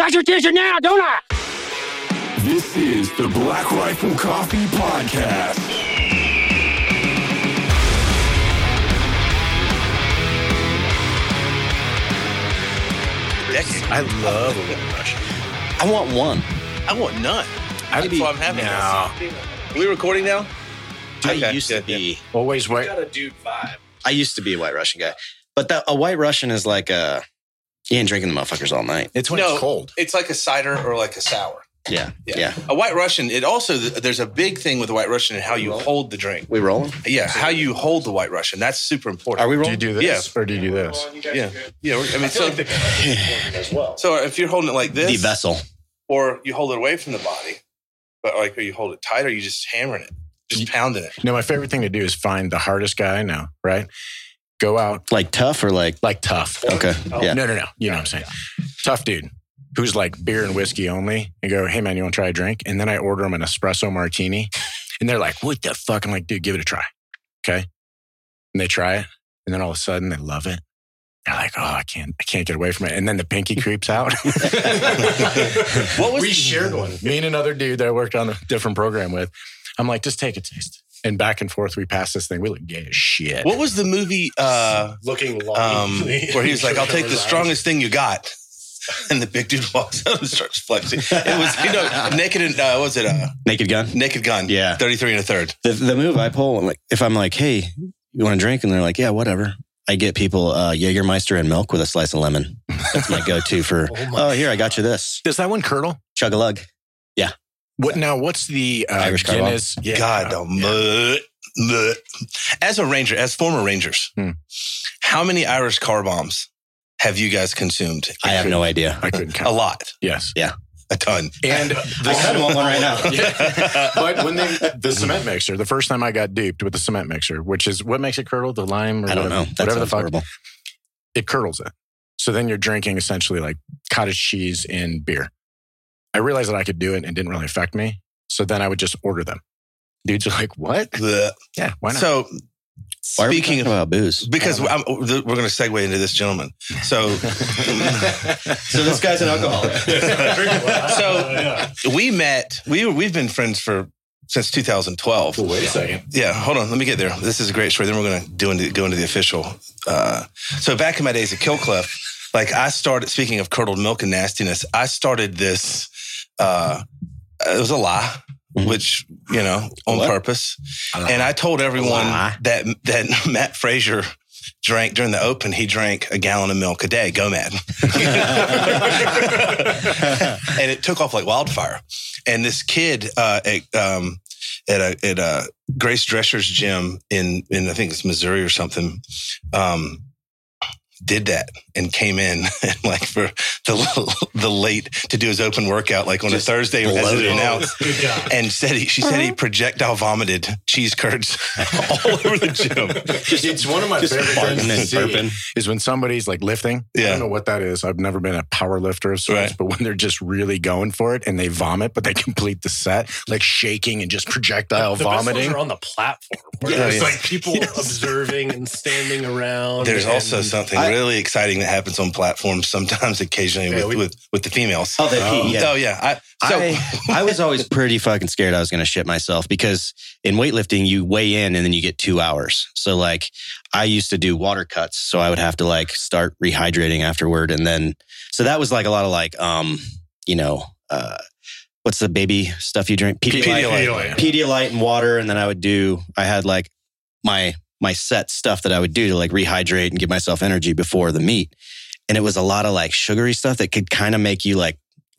got your attention now, don't I? This is the Black Rifle Coffee Podcast. decade. I love a White Russian. I want one. I want none. I'd That's be- why I'm having no. this. Are we recording now? I Okay, used to good, be. Always white. a dude vibe. I used to be a white Russian guy, but that a white Russian is like a. You ain't drinking the motherfuckers all night. It's when No. it's cold. It's like a cider or like a sour. Yeah, Yeah. yeah. A white Russian, it also, there's a big thing with the white Russian and how you hold the drink. We rolling? Yeah, how you hold the white Russian. That's super important. Are we rolling? Do you do this Yeah. or do you do this? Yeah. Yeah. we're- I mean, so, as well. so if you're holding it like this, The vessel. or you hold it away from the body, but like, or you hold it tight, or you just hammering it, just pounding it. No, my favorite thing to do is find the hardest guy I know, right? Go out Like tough or like. like tough. Okay. Oh, yeah. No, no, no. You know what I'm saying? Tough dude who's like beer and whiskey only and go, hey man, you want to try a drink? And then I order them an espresso martini and they're like, what the fuck? I'm like, dude, give it a try. Okay. And they try it. And then all of a sudden they love it. They're like, oh, I can't, I can't get away from it. And then the pinky creeps out. What was we shared one. Me and another dude that I worked on a different program with. I'm like, just take a taste. And back and forth, we pass this thing. We look gay as shit. What was the movie uh, Looking long. um, where he was like, "I'll take the strongest thing you got," and the big dude walks out and starts flexing. It was you know naked and uh, what was it uh, Naked gun. naked gun? Yeah. thirty three and a third. The, the move I pull, I'm like, if I'm like, hey, you want a drink? And they're like, yeah, whatever. I get people uh, Jägermeister and milk with a slice of lemon. That's my go to for, oh, here, I got you this. Does that one curdle? Chug a lug. What now? What's the uh, Irish car bomb? Guinness? Yeah. God, oh, Yeah. bleh, bleh. as a ranger, as former rangers, Hmm. how many Irish car bombs have you guys consumed? I have no idea. I couldn't count. A lot, Yes. Yeah. A ton. And I kind of want one right now. Yeah. But when they the cement mixer, the first time I got duped with the cement mixer, which is what makes it curdle, the lime or I don't whatever, know. That whatever the fuck, horrible. it curdles it. So then you're drinking essentially like cottage cheese and beer. I realized that I could do it and it didn't really affect me. So then I would just order them. Dudes are like, "What? Bleh. Yeah, why not?" So, Why speaking of about booze? because I'm, we're going to segue into this gentleman. So, So this guy's an alcoholic. so we met. We we've been friends for since 2012. wait a second. Yeah, hold on. Let me get there. This is a great story. Then we're going to do into, go into the official. Uh, so back in my days at Killcliff, like I started. Speaking of curdled milk and nastiness, I started this. Uh, it was a lie, Mhm. which you know, on What? purpose. And I told everyone that that Mat Fraser drank during the open. He drank a gallon of milk a day. Go mad. and it took off like wildfire. And this kid uh, at um, at a at a Grace Drescher's gym in in I think it's Missouri or something. Um, did that and came in and like for the the late to do his open workout like on Just a Thursday as it announced and said he she said he uh-huh. projectile vomited cheese curds all over the gym. it's one of my Just favorite farting things to and see burping. is when somebody's like lifting. I don't know what that is. I've never been a power lifter of sorts, Right. but when they're just really going for it and they vomit, but they complete the set, like shaking and just projectile the best ones vomiting. are on the platform. Where Yeah, there's yeah. like people observing and standing around. There's and- also something I- really exciting that happens on platforms sometimes occasionally Yeah, with, we- with with the females. Oh, they Oh. pee, yeah. Oh yeah. I, so I, I was always pretty fucking scared I was going to shit myself because in weightlifting, you weigh in and then you get two hours. So, like, I used to do water cuts. So I would have to like start rehydrating afterward. And then, so that was like a lot of like, um, you know, uh, what's the baby stuff you drink? Pedialyte. Pedialyte and water. And then I would do, I had like my, my set stuff that I would do to like rehydrate and give myself energy before the meet. And it was a lot of like sugary stuff that could kind of make you like,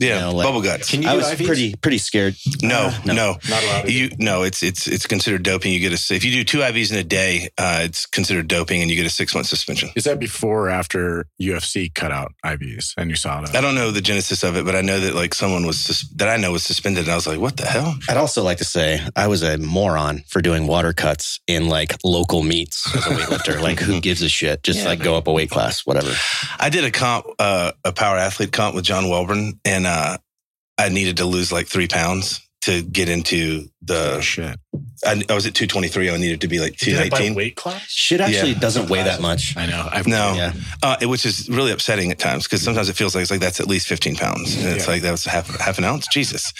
yeah, you know, like- bubble guts. Can you I was IVs? pretty, pretty scared. no, Uh, no, no. Not allowed to. You no, it's it's it's considered doping. You get a if you do two IVs in a day, uh, it's considered doping, and you get a six month suspension. Is that before or after UFC cut out IVs and you saw I don't know the genesis of it, but I know that like someone was sus- that I know was suspended, and I was like, what the hell? I'd also like to say I was a moron for doing water cuts in like local meets as a weightlifter. like, who gives a shit? Just Yeah, like go up a weight class, whatever. I did a comp, uh, a power athlete comp with John Welbourn, and uh, I needed to lose like three pounds. to get into Oh, the. shit. I, I was at 223. I needed to be like You did it by 219. weight class? Shit actually Yeah. doesn't weigh that much. I know. I've, No, Yeah. uh, it- which is really upsetting at times because sometimes it feels like it's like that's at least 15 pounds. And it's Yeah. like that was half half an ounce. Jesus.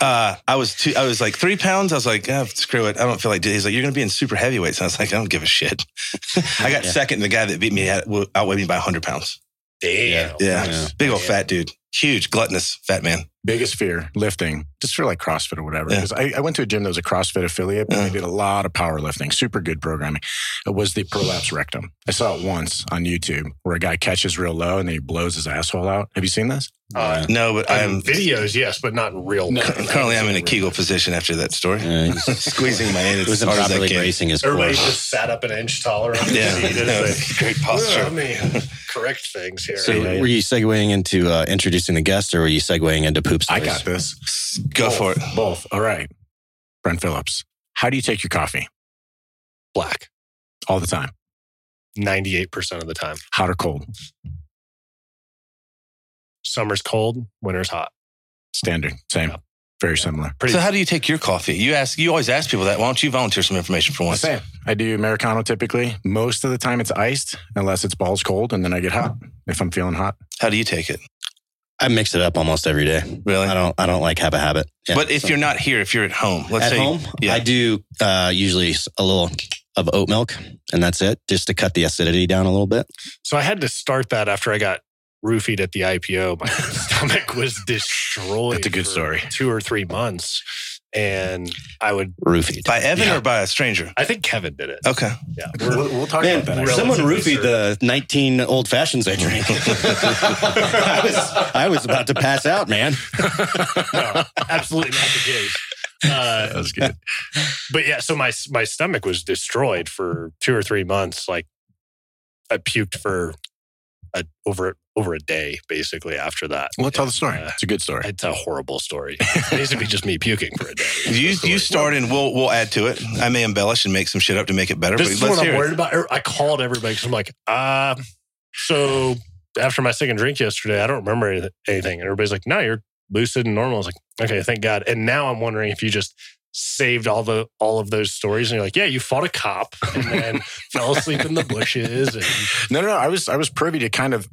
Uh, I was two, I was like three pounds. I was like, oh, screw it. I don't feel like. He's like, you're going to be in super heavyweights. And I was like, I don't give a shit. I got Yeah. second. The guy that beat me had, outweighed me by 100 pounds. Damn. Yeah. Yeah. Big old Damn. fat dude. Huge, gluttonous fat man. biggest fear lifting just for like CrossFit or whatever. Yeah. Because I, I went to a gym that was a CrossFit affiliate, and Yeah. they did a lot of powerlifting, super good programming. It was the prolapse rectum. I saw it once on YouTube where a guy catches real low and then he blows his asshole out. Have you seen this? Uh, No, but I'm videos, yes, but not in real. No. life. currently I'm in a Kegel position after that story. He's- Squeezing my in he as wasn't hard as I can. bracing his core. Everybody just sat up an inch taller on the Yeah, seat. It's no, like, great "Well, posture. let me correct things here. So Yeah, yeah. were you segueing into uh, introducing the guest or were you segueing into poop I got this. Go Both. for it. Both. All right. Brent Phillips. How do you take your coffee? black All the time. 98% of the time. Hot or cold? Summer's cold, winter's hot. Standard. Same. Yeah. Very similar. Pretty So how do you take your coffee? You ask. You always ask people that. Why don't you volunteer some information for once? Same. I do Americano typically. Most of the time it's iced unless it's balls cold and then I get hot if I'm feeling hot. How do you take it? I mix it up almost every day. Really? I don't. I don't like have a habit. Yeah. but if you're not here, if you're at home, let's at say home, yeah. I do uh, usually a little of oat milk, and that's it, just to cut the acidity down a little bit. So I had to start that after I got roofied at the IPO. My stomach was destroyed. That's a good for story. Two or three months. And I would, Roofied. by Evan Yeah. or by a stranger. I think Kevin did it. Okay. Yeah. We'll, we'll talk Man, about that. someone Relatively roofied the 19 old fashions I drank. I was I was about to pass out, man. no, absolutely not the case. Uh, That was good. but yeah, so my my stomach was destroyed for two or three months. Like I puked for a, over over a day, basically. After that, We'll tell the story. Uh, It's a good story. it's a horrible story. It's basically just me puking for a day. You you start and we'll we'll add to it. I may embellish and make some shit up to make it better. This but is let's what I'm hear it. worried about. I called everybody because I'm like, uh, so after my second drink yesterday, I don't remember anything. And everybody's like, no, you're lucid and normal. I was like, okay, thank God. And now I'm wondering if you just saved all the all of those stories and you're like, yeah, you fought a cop and then fell asleep in the bushes. And No, no, no. I was I was privy to kind of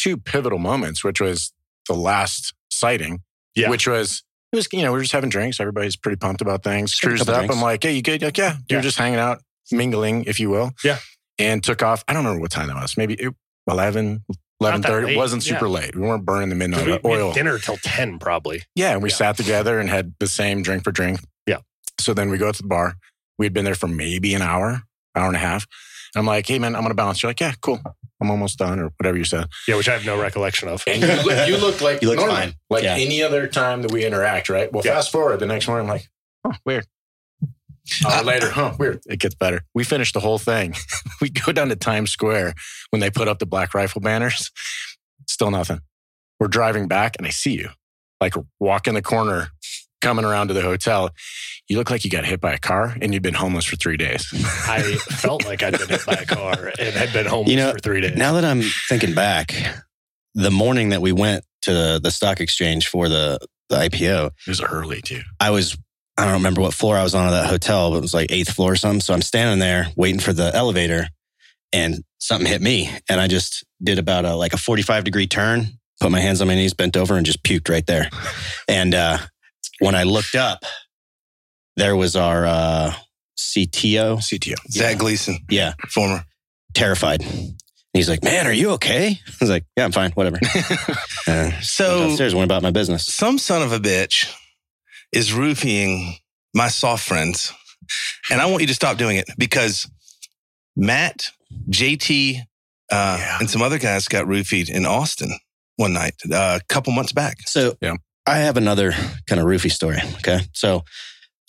two pivotal moments, which was the last sighting, Yeah. which was it was you know we are just having drinks. Everybody's pretty pumped about things. Cruised up. drinks. I'm like, hey, you good? Like, yeah. You're Yeah. just hanging out, mingling, if you will. Yeah. And took off. I don't remember what time that was. Maybe it, 11, Not that 11.30. It wasn't super Yeah. late. We weren't burning the midnight we oil. had dinner till 10 probably. Yeah, and we Yeah. sat together and had the same drink for drink. Yeah. So then we go to the bar. We had been there for maybe an hour, hour and a half. And I'm like, hey man, I'm gonna bounce. You're like, yeah, cool. I'm almost done, or whatever you said. Yeah, which I have no recollection of. And you look, you look like You look normal, fine. like Yeah. any other time that we interact, right? Well, Yeah. fast forward the next morning, I'm like, oh, weird. Hour later, huh, weird. It gets better. We finished the whole thing. we go down to Times Square when they put up the Black Rifle banners. Still nothing. We're driving back, and I see you, like walk in the corner, coming around to the hotel. You look like you got hit by a car, and you've been homeless for three days. I felt like I'd been hit by a car and had been homeless You know, for three days. Now that I'm thinking back, the morning that we went to the, the stock exchange for the, the IPO, It was early too. I was, I don't remember what floor I was on of that hotel, but it was like eighth floor or something. So I'm standing there waiting for the elevator and something hit me. And I just did about a, like a 45 degree turn, put my hands on my knees, bent over and just puked right there. And, uh, when I looked up, there was our, uh, CTO. CTO. Zach Gleason, Yeah. former. Terrified. He's like, man, are you okay? I was like, yeah, I'm fine. Whatever. Uh, So downstairs, went about my business. some son of a bitch is roofing my soft friends. And I want you to stop doing it because Matt, JT, uh, Yeah. and some other guys got roofied in Austin one night, uh, a couple months back. So Yeah. I have another kind of roofie story. Okay. So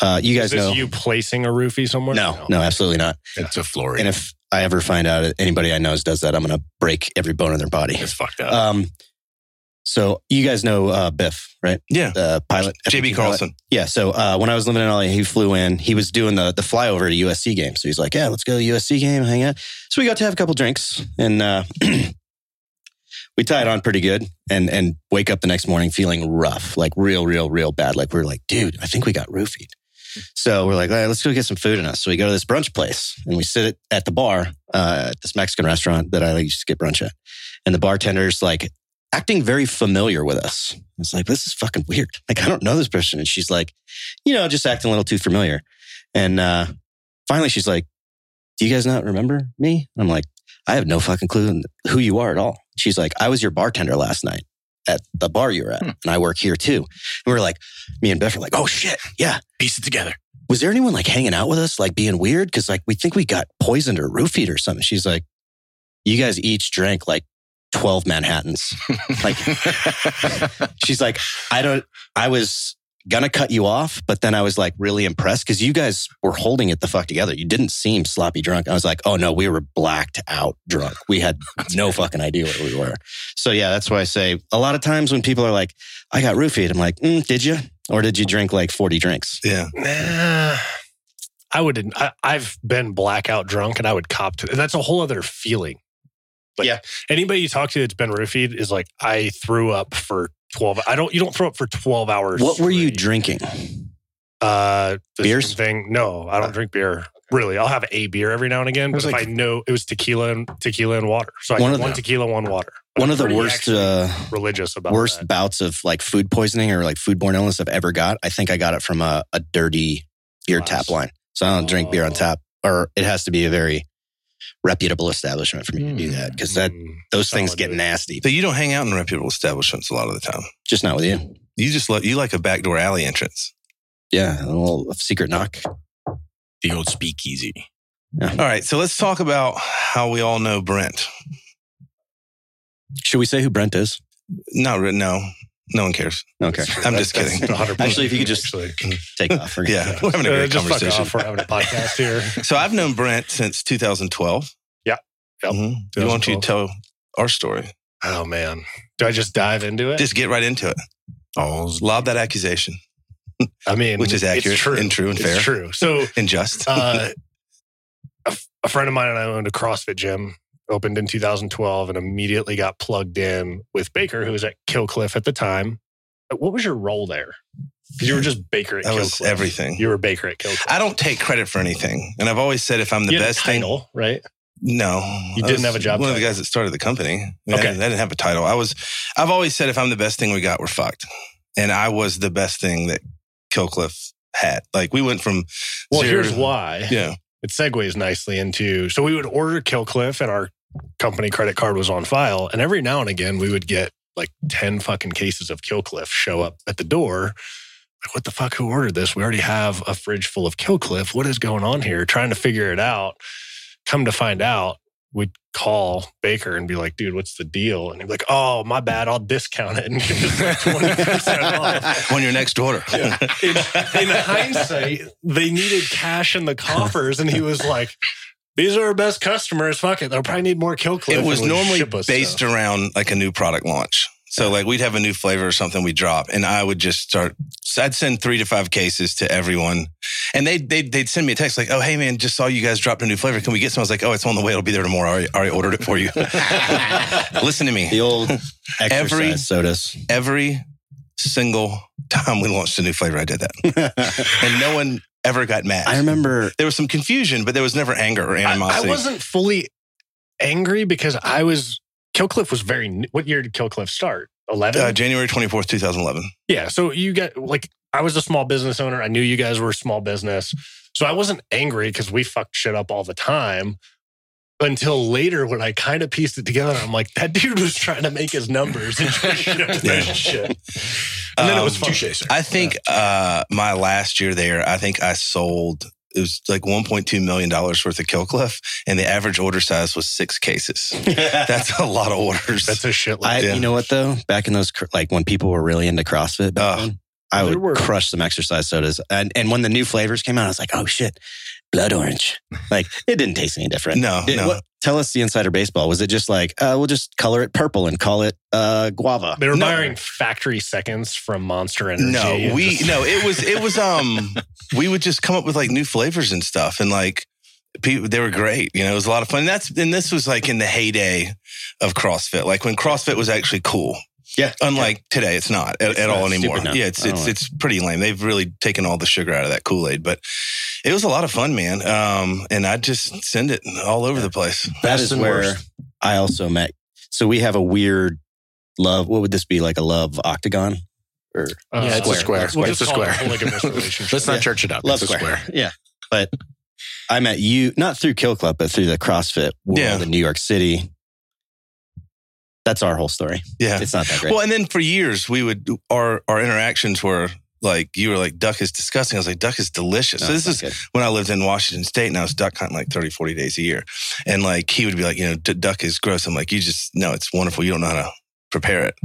uh, you Is guys this know. you placing a roofie somewhere? no, no, absolutely not. It's a floor. And if I ever find out anybody I know does that, I'm going to break every bone in their body. it's fucked up. Um, so you guys know uh, Biff, right? Yeah. The pilot. JB F-15 pilot. Carlson. Yeah. So uh, when I was living in LA, he flew in. He was doing the the flyover to USC game. So he's like, "Yeah, let's go to USC game, hang out." So we got to have a couple drinks, and uh, we tie it on pretty good and and wake up the next morning feeling rough, like real, real, real bad. Like we're like, dude, I think we got roofied. So we're like, let's go get some food in us. So we go to this brunch place and we sit at the bar uh, at this Mexican restaurant that I used to get brunch at. And the bartender's like acting very familiar with us. It's like, this is fucking weird. Like, I don't know this person. And she's like, you know, just acting a little too familiar. And uh, finally she's like, do you guys not remember me? I'm like, I have no fucking clue who you are at all. She's like, I was your bartender last night at the bar you were at, Hmm. and I work here too. And we are like, me and Beth were like, oh shit, yeah. Piece it together. Was there anyone like hanging out with us, like being weird? Cause like we think we got poisoned or roofied or something. She's like, you guys each drank like 12 Manhattans. like, she's like, I don't, I was gonna cut you off, but then I was like really impressed because you guys were holding it the fuck together. You didn't seem sloppy drunk. I was like, oh no, we were blacked out drunk. We had no fucking idea what we were. So yeah, that's why I say a lot of times when people are like, I got roofied, I'm like, mm, did you? Or did you drink like 40 drinks? Yeah. Nah, I would. I, I've been blackout drunk, and I would cop to. That's a whole other feeling. Like, Yeah. Anybody you talk to that's been roofied is like, I threw up for twelve. I don't. You don't throw up for twelve hours. What were you drinking? Uh, the Beers? thing. No, I don't drink beer. Really, I'll have a beer every now and again. But was if I know it was tequila and tequila and water, so I One one, of one the- tequila, one water. But One I'm of the worst, uh, religious about worst that. bouts of like food poisoning or like foodborne illness I've ever got. I think I got it from a, a dirty beer Glass. tap line. So I don't drink beer on Oh. tap, or it has to be a very reputable establishment for me to do that because that Mm, those things get nasty. So you don't hang out in reputable establishments a lot of the time. Just not with you. You just like you like a backdoor alley entrance. Yeah, a little secret knock. the old speakeasy. All right, so let's talk about how we all know Brent. Should we say who Brent is? Not re- no, no one cares. Okay, I'm just kidding. Actually, if you could just- actually. take off. We're gonna- Yeah, we're having a Uh, great just fuck conversation. off. We're having a podcast here. So I've known Brent since 2012. Yeah. Yep. Mhm. Why don't you tell our story? Oh man, do I just dive into it? Just get right into it. Oh, Lob that accusation I mean, which is it's accurate true. and true and It's fair. true. So, and just. uh, a, a friend of mine and I owned a CrossFit gym. Opened in 2012 and immediately got plugged in with Baker, who was at Killcliff at the time. Uh, what was your role there? you were just Baker at that Killcliff. was everything. You were Baker at Killcliff. I don't take credit for anything, and I've always said if I'm the you best thing, right? no, You I didn't have a job One of the guys that started the company. I, mean, I Okay. didn't- I didn't have a title. I was. I've always said if I'm the best thing we got, we're fucked, and I was the best thing that Killcliff had. Like we went from Well, zero here's why. Yeah, it segues nicely into so we would order Killcliff and our company credit card was on file. And every now and again we would get like 10 fucking cases of Killcliff show up at the door. Like, what the fuck? Who ordered this? We already have a fridge full of Killcliff. What is going on here? Trying to figure it out. Come to find out, we'd call Baker and be like, dude, what's the deal? And he'd be like, oh, my bad. I'll discount it and give like 20% off. on your next order. Yeah. In, in hindsight, they needed cash in the coffers, and he was like, "These are our best customers. Fuck it, they'll probably need more kill cliff." it was normally based stuff. around like a new product launch. So like we'd have a new flavor or something we drop, and I would just start. so I'd send three to five cases to everyone, and they they they'd send me a text like, "Oh hey man, just saw you guys dropped a new flavor. Can we get some?" I was like, "Oh, it's on the way. It'll be there tomorrow. I already, I already ordered it for you." Listen to me. The old exercise Every- sodas. Every single time we launched a new flavor, I did that, and no one ever got mad. I remember there was some confusion, but there was never anger or I, I wasn't fully angry because I was Killcliff was very. new- What year did Killcliff start? Eleven. uh, January twenty fourth, two thousand eleven. Yeah. So you get like I was a small business owner. I knew you guys were a small business. So I wasn't angry because we fucked shit up all the time. Until later when I kind of pieced it together, I'm like, that dude was trying to make his numbers and just shipped Yeah. shit. And then it was Um, fun. touche. I think uh, my last year there, I think I sold it was like 1.2 million dollars worth of Killcliff, and the average order size was six cases. That's a lot of orders. That's a shitload. I, Yeah. you know what though? Back in those, like when people were really into CrossFit, back Oh. then, I would were- crush some exercise sodas. And and when the new flavors came out, I was like, oh shit, blood orange. Like it didn't taste any different. no, Did- no. what- tell us the insider baseball. Was it just like uh, we'll just color it purple and call it uh, guava? they were No. buying factory seconds from Monster Energy. No, we just- no. It was it was um. we would just come up with like new flavors and stuff, and like people they were great. You know, it was a lot of fun. That's and this was like in the heyday of CrossFit, like when CrossFit was actually cool. Yeah. Unlike today, it's not at, It's at all anymore. now. Yeah, it's it's like- it's pretty lame. They've really taken all the sugar out of that Kool Aid, but it was a lot of fun, man. Um, and I just send it all over the place. That Best is where worst. I also met. So we have a weird love. What would this be like a love octagon or Uh, Yeah, it's a square. We'll It's a call it square. Let's not Yeah. church it up. love it's a square? square. Yeah, but I met you not through Killcliff, but through the CrossFit world Yeah. in New York City. That's our whole story. Yeah. It's not that great. Well, and then for years we would our our interactions were like you were like duck is disgusting. I was like duck is delicious. No, so this is good. when I lived in Washington State and I was duck hunting like 30, 40 days a year. And like he would be like, you know, D- duck is gross. I'm like, you just no, it's wonderful. You don't know how to prepare it.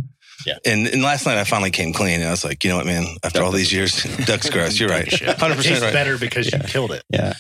Yeah. And and last night I finally came clean and I was like, you know what, man, after Duck all these years, duck's gross. You're right. Shit. Hundred It percent tastes right. better because Yeah. you killed it. yeah,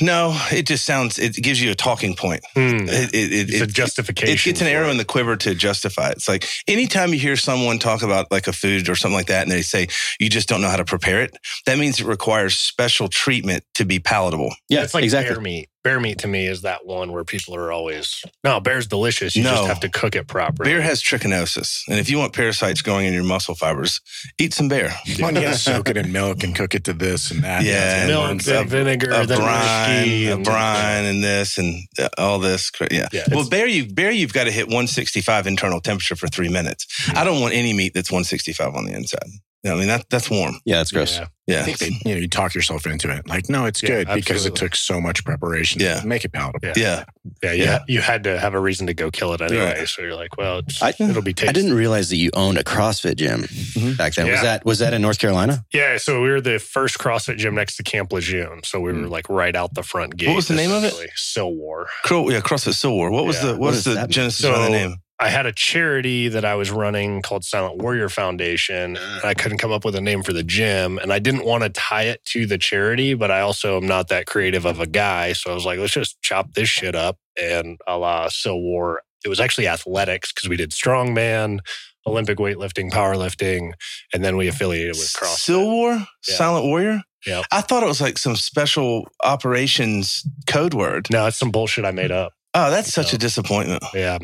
No, it just sounds it gives you a talking point. Hmm. It, it, it, It's a justification. It, it's an arrow it. in the quiver to justify it. It's like anytime you hear someone talk about like a food or something like that, and they say you just don't know how to prepare it, that means it requires special treatment to be palatable. yeah, it's like exactly. bear meat. Bear meat to me is that one where people are always no bear's delicious. You No. just have to cook it properly. Bear has trichinosis, and if you want parasites growing in your muscle fibers, eat some bear. Well, you gotta soak it in milk and cook it to this and that. Yeah, and milk, and then vinegar, A then brine, whiskey, a and- brine, and this and uh, all this. Yeah. Yeah, well, bear, you bear, you've got to hit 165 internal temperature for three minutes. I don't want any meat that's 165 on the inside. You know, I mean that that's warm. yeah, that's gross. Yeah. Yeah. I think they, you know, you talk yourself into it. Like, no, it's Yeah, good because it took so much preparation. Yeah. to make it palatable. Yeah. yeah. Yeah, you, Yeah. ha- you had to have a reason to go kill it anyway. Right. So you're like, well, it's, I- it'll be tasty. I didn't realize that you owned a CrossFit gym Mhm. back then. Was that was that in North Carolina? Yeah, so we were the first CrossFit gym next to Camp Lejeune. So we were like right out the front gate. What was the name of it? essentially. Sill War. Cro- yeah, CrossFit Silwar. What was the What what does is the that genesis So- behind the name? I had a charity that I was running called Silent Warrior Foundation. And I couldn't come up with a name for the gym. And I didn't want to tie it to the charity, but I also am not that creative of a guy. So I was like, let's just chop this shit up and a la Sil War. It was actually athletics because we did strongman, Olympic weightlifting, powerlifting, and then we affiliated with CrossFit. Silwar? Yeah. Silent Warrior? Yeah. I thought it was like some special operations code word. No, it's some bullshit I made up. Oh, that's such No. a disappointment. Yeah.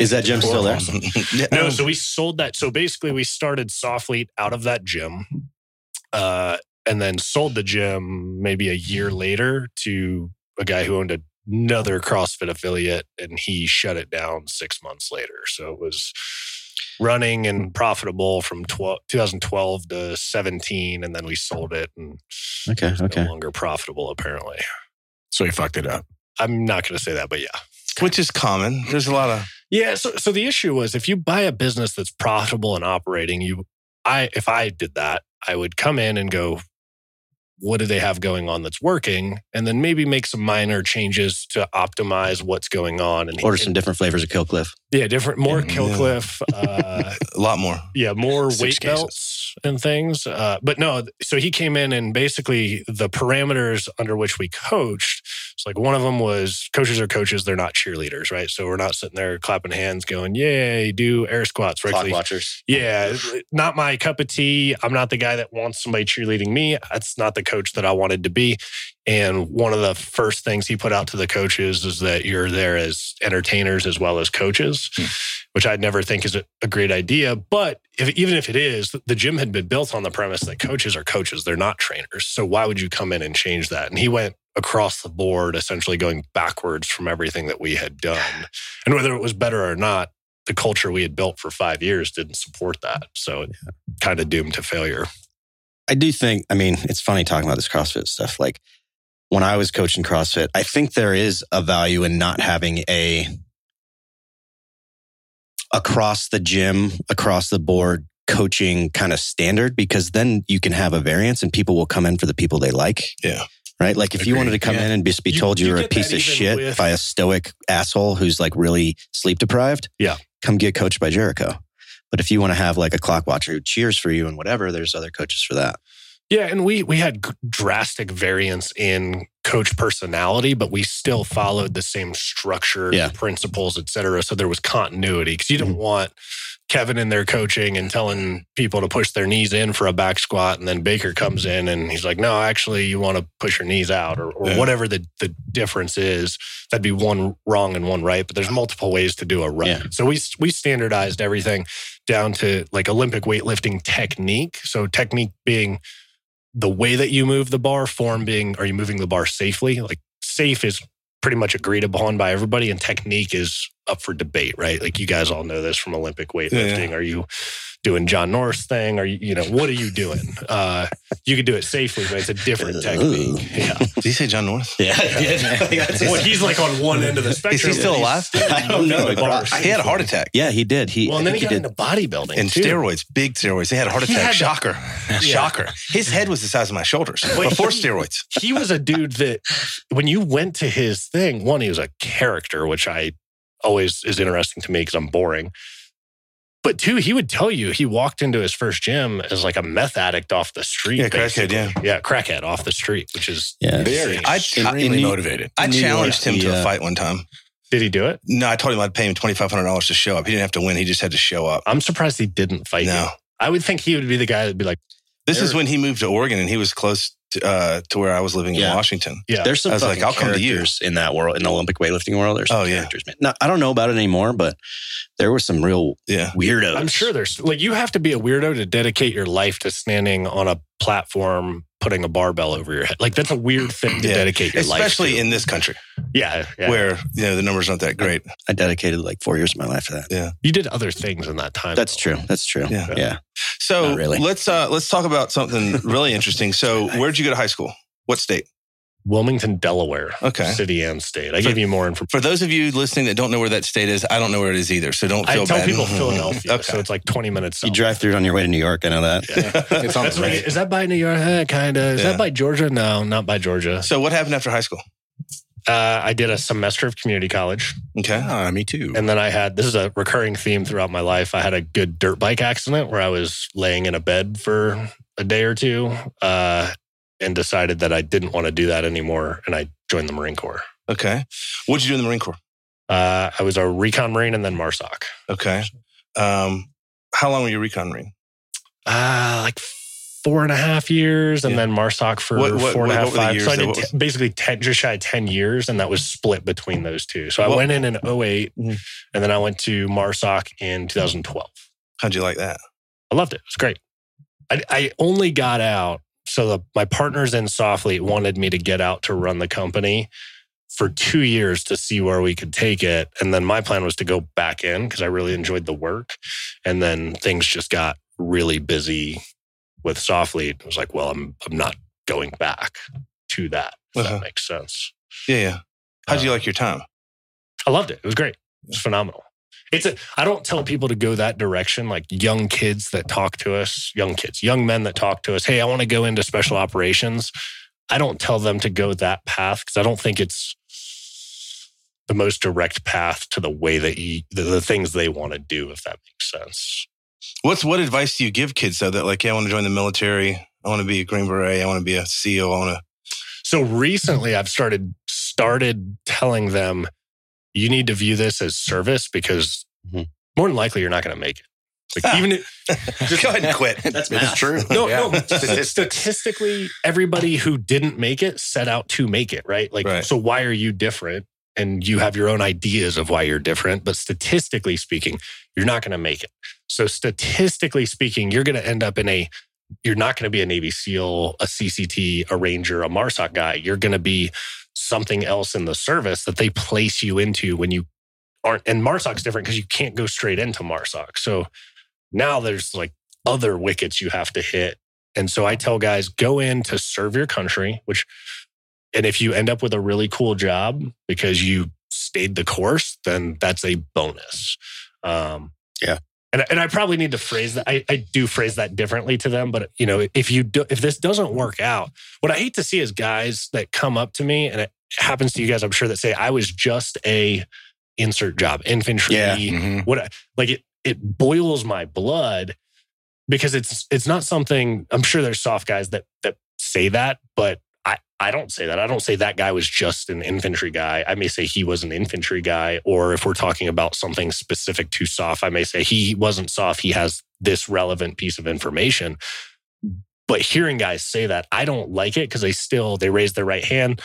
Is that gym still there? Yeah, No, so we sold that. So basically, we started SOFLETE out of that gym, uh, and then sold the gym maybe a year later to a guy who owned another CrossFit affiliate, and he shut it down six months later. So it was running and profitable from 12, 2012 to 17, and then we sold it, and Okay, it's okay. no longer profitable. Apparently, So he fucked it up. I'm not going to say that, but yeah. which is common. There's a lot of Yeah. So, so the issue was if you buy a business that's profitable and operating, you, I, if I did that, I would come in and go, what do they have going on that's working? And then maybe make some minor changes to optimize what's going on and Order some different flavors of Killcliff. yeah, different, more Yeah. Killcliff, uh, a lot more. yeah, more Six weight cases. belts and things. Uh, but no, so he came in and basically the parameters under which we coached. Like one of them was coaches are coaches; they're not cheerleaders, right? So we're not sitting there clapping hands, going, "Yay, do air squats." Clock watchers. Yeah, not my cup of tea. I'm not the guy that wants somebody cheerleading me. That's not the coach that I wanted to be. And one of the first things he put out to the coaches is that you're there as entertainers as well as coaches, hmm. which I'd never think is a, a great idea. But if, even if it is, the gym had been built on the premise that coaches are coaches, they're not trainers. So why would you come in and change that? And he went across the board, essentially going backwards from everything that we had done. And whether it was better or not, the culture we had built for five years didn't support that. So it kind of doomed to failure. I do think, I mean, it's funny talking about this CrossFit stuff. Like when I was coaching CrossFit, I think there is a value in not having a across the gym, across the board coaching kind of standard because then you can have a variance and people will come in for the people they like. Yeah. Right. Like if you wanted to come Yeah. in and just be told you, you were a piece of shit with- by a stoic asshole who's like really sleep deprived. Yeah. Come get coached by Jericho. But if you want to have like a clock watcher who cheers for you and whatever, there's other coaches for that. Yeah, and we we had drastic variance in coach personality, but we still followed the same structure, Yeah. principles, et cetera. So there was continuity because you don't mm-hmm. want Kevin in there coaching and telling people to push their knees in for a back squat. And then Baker comes in and he's like, no, actually, you want to push your knees out or, or Yeah. whatever the, the difference is. That'd be one wrong and one right, but there's multiple ways to do a right. Yeah. So we, we standardized everything down to like Olympic weightlifting technique. So technique being the way that you move the bar, form being, are you moving the bar safely? Like safe is pretty much agreed upon by everybody, and technique is up for debate, right? Like you guys all know this from Olympic weightlifting. Are you doing John Norris thing? Are you, you know, what are you doing? Uh, you could do it safely, but it's a different technique. Yeah. Did he say John North? Yeah. Well, he's like on one end of the spectrum. still and he's alive? still I don't know. moving He had a heart attack yeah, he did. He, Well, and then I he think got into bodybuilding and too. steroids, big steroids. They had a heart He attack. had to- Shocker. Shocker. His head was the size of my shoulders Wait, before he- steroids. he was a dude that when you went to his thing, one, he was a character, which I always is interesting to me because I'm boring. But two, he would tell you he walked into his first gym as like a meth addict off the street. Yeah, crackhead, basically. yeah, crackhead off the street, which is Yeah. insane. I, I, Extremely in New- motivated. I challenged York, him to he, a fight one time. Did he do it? No, I told him I'd pay him twenty five hundred dollars to show up. He didn't have to win. He just had to show up. I'm surprised he didn't fight No, you. I would think he would be the guy that'd be like, this is when he moved to Oregon and he was close to, uh, to where I was living in Washington. yeah, There's some I was like, fucking I'll come to you. characters in that world, in the Olympic weightlifting world. There's some Oh, yeah. characters, man. No, I don't know about it anymore, but there were some real Yeah, weirdos. I'm sure there's like you have to be a weirdo to dedicate your life to standing on a platform putting a barbell over your head. Like that's a weird thing to Yeah. dedicate your life especially to. in this country yeah, yeah. where you know the numbers aren't that great. I dedicated like four years of my life to that. Yeah. You did other things in that time. That's though. true. That's true. Yeah. Yeah. So really. let's uh, let's talk about something really interesting. So where'd you go to high school? What state? Wilmington, Delaware. Okay. City and state. I For- give you more information. For those of you listening that don't know where that state is, I don't know where it is either. So don't I tell bad. people Philadelphia, okay. so it's like 20 minutes. You drive through it on your way to New York. I know that. It's on That's the right. right. Is that by New York? Eh, kind of. Is Yeah. that by Georgia? No, not by Georgia. so what happened after high school? Uh, I did a semester of community college. Okay. Ah, me too. And then I had this is a recurring theme throughout my life. I had a good dirt bike accident where I was laying in a bed for a day or two uh, and decided that I didn't want to do that anymore. And I joined the Marine Corps. Okay. What'd you do in the Marine Corps? Uh, I was a recon Marine and then MARSOC. Okay. Um, how long were you recon Marine? Uh, like four and a half years and Yeah. then MARSOC for What- what- four and a what half, five. years So I did what t- basically 10, just shy of 10 years and that was split between those two. So I What- went in in 08 Mhm. and then I went to MARSOC in 2012. How'd you like that? I loved it. It was great. I, I only got out. So the, my partners in SOFLETE wanted me to get out to run the company for two years to see where we could take it. And then my plan was to go back in because I really enjoyed the work. And then things just got really busy with SOFLETE. It was like, well, I'm I'm not going back to that. If Uh-huh. that makes sense. Yeah, yeah. How'd you Uh, like your time? I loved it. It was great. It was phenomenal. It's a, I don't tell people to go that direction. Like young kids that talk to us, young kids, young men that talk to us. Hey, I want to go into special operations. I don't tell them to go that path because I don't think it's the most direct path to the way that you, the, the things they want to do, if that makes sense. What's what advice do you give kids though that like, yeah, I want to join the military. I want to be a Green Beret. I want to be a SEAL. I want to. So recently I've started started telling them you need to view this as service because Mhm. more than likely you're not going to make it. Like Ah. even if, Just go ahead and quit. That's It's true. no, Yeah. no. Statistically, everybody who didn't make it set out to make it, right? Like, Right. so why are you different? And you have your own ideas of why you're different, but statistically speaking, you're not going to make it. So, statistically speaking, you're going to end up in a, you're not going to be a Navy SEAL, a CCT, a Ranger, a MARSOC guy. You're going to be something else in the service that they place you into when you aren't. And MARSOC's different because you can't go straight into MARSOC. So now there's like other wickets you have to hit. And so I tell guys, go in to serve your country, which, and if you end up with a really cool job because you stayed the course, then that's a bonus. Um, Yeah. And, and I probably need to phrase that. I, I do phrase that differently to them. But, you know, if you do, if this doesn't work out, what I hate to see is guys that come up to me and it happens to you guys, I'm sure that say, I was just a insert job, infantry, Yeah. Mhm. what like it it boils my blood because it's it's not something I'm sure there's soft guys that that say that, but I, I don't say that. I don't say that guy was just an infantry guy. I may say he was an infantry guy. Or if we're talking about something specific to soft, I may say he wasn't soft. He has this relevant piece of information. But hearing guys say that, I don't like it because they still they raise their right hand.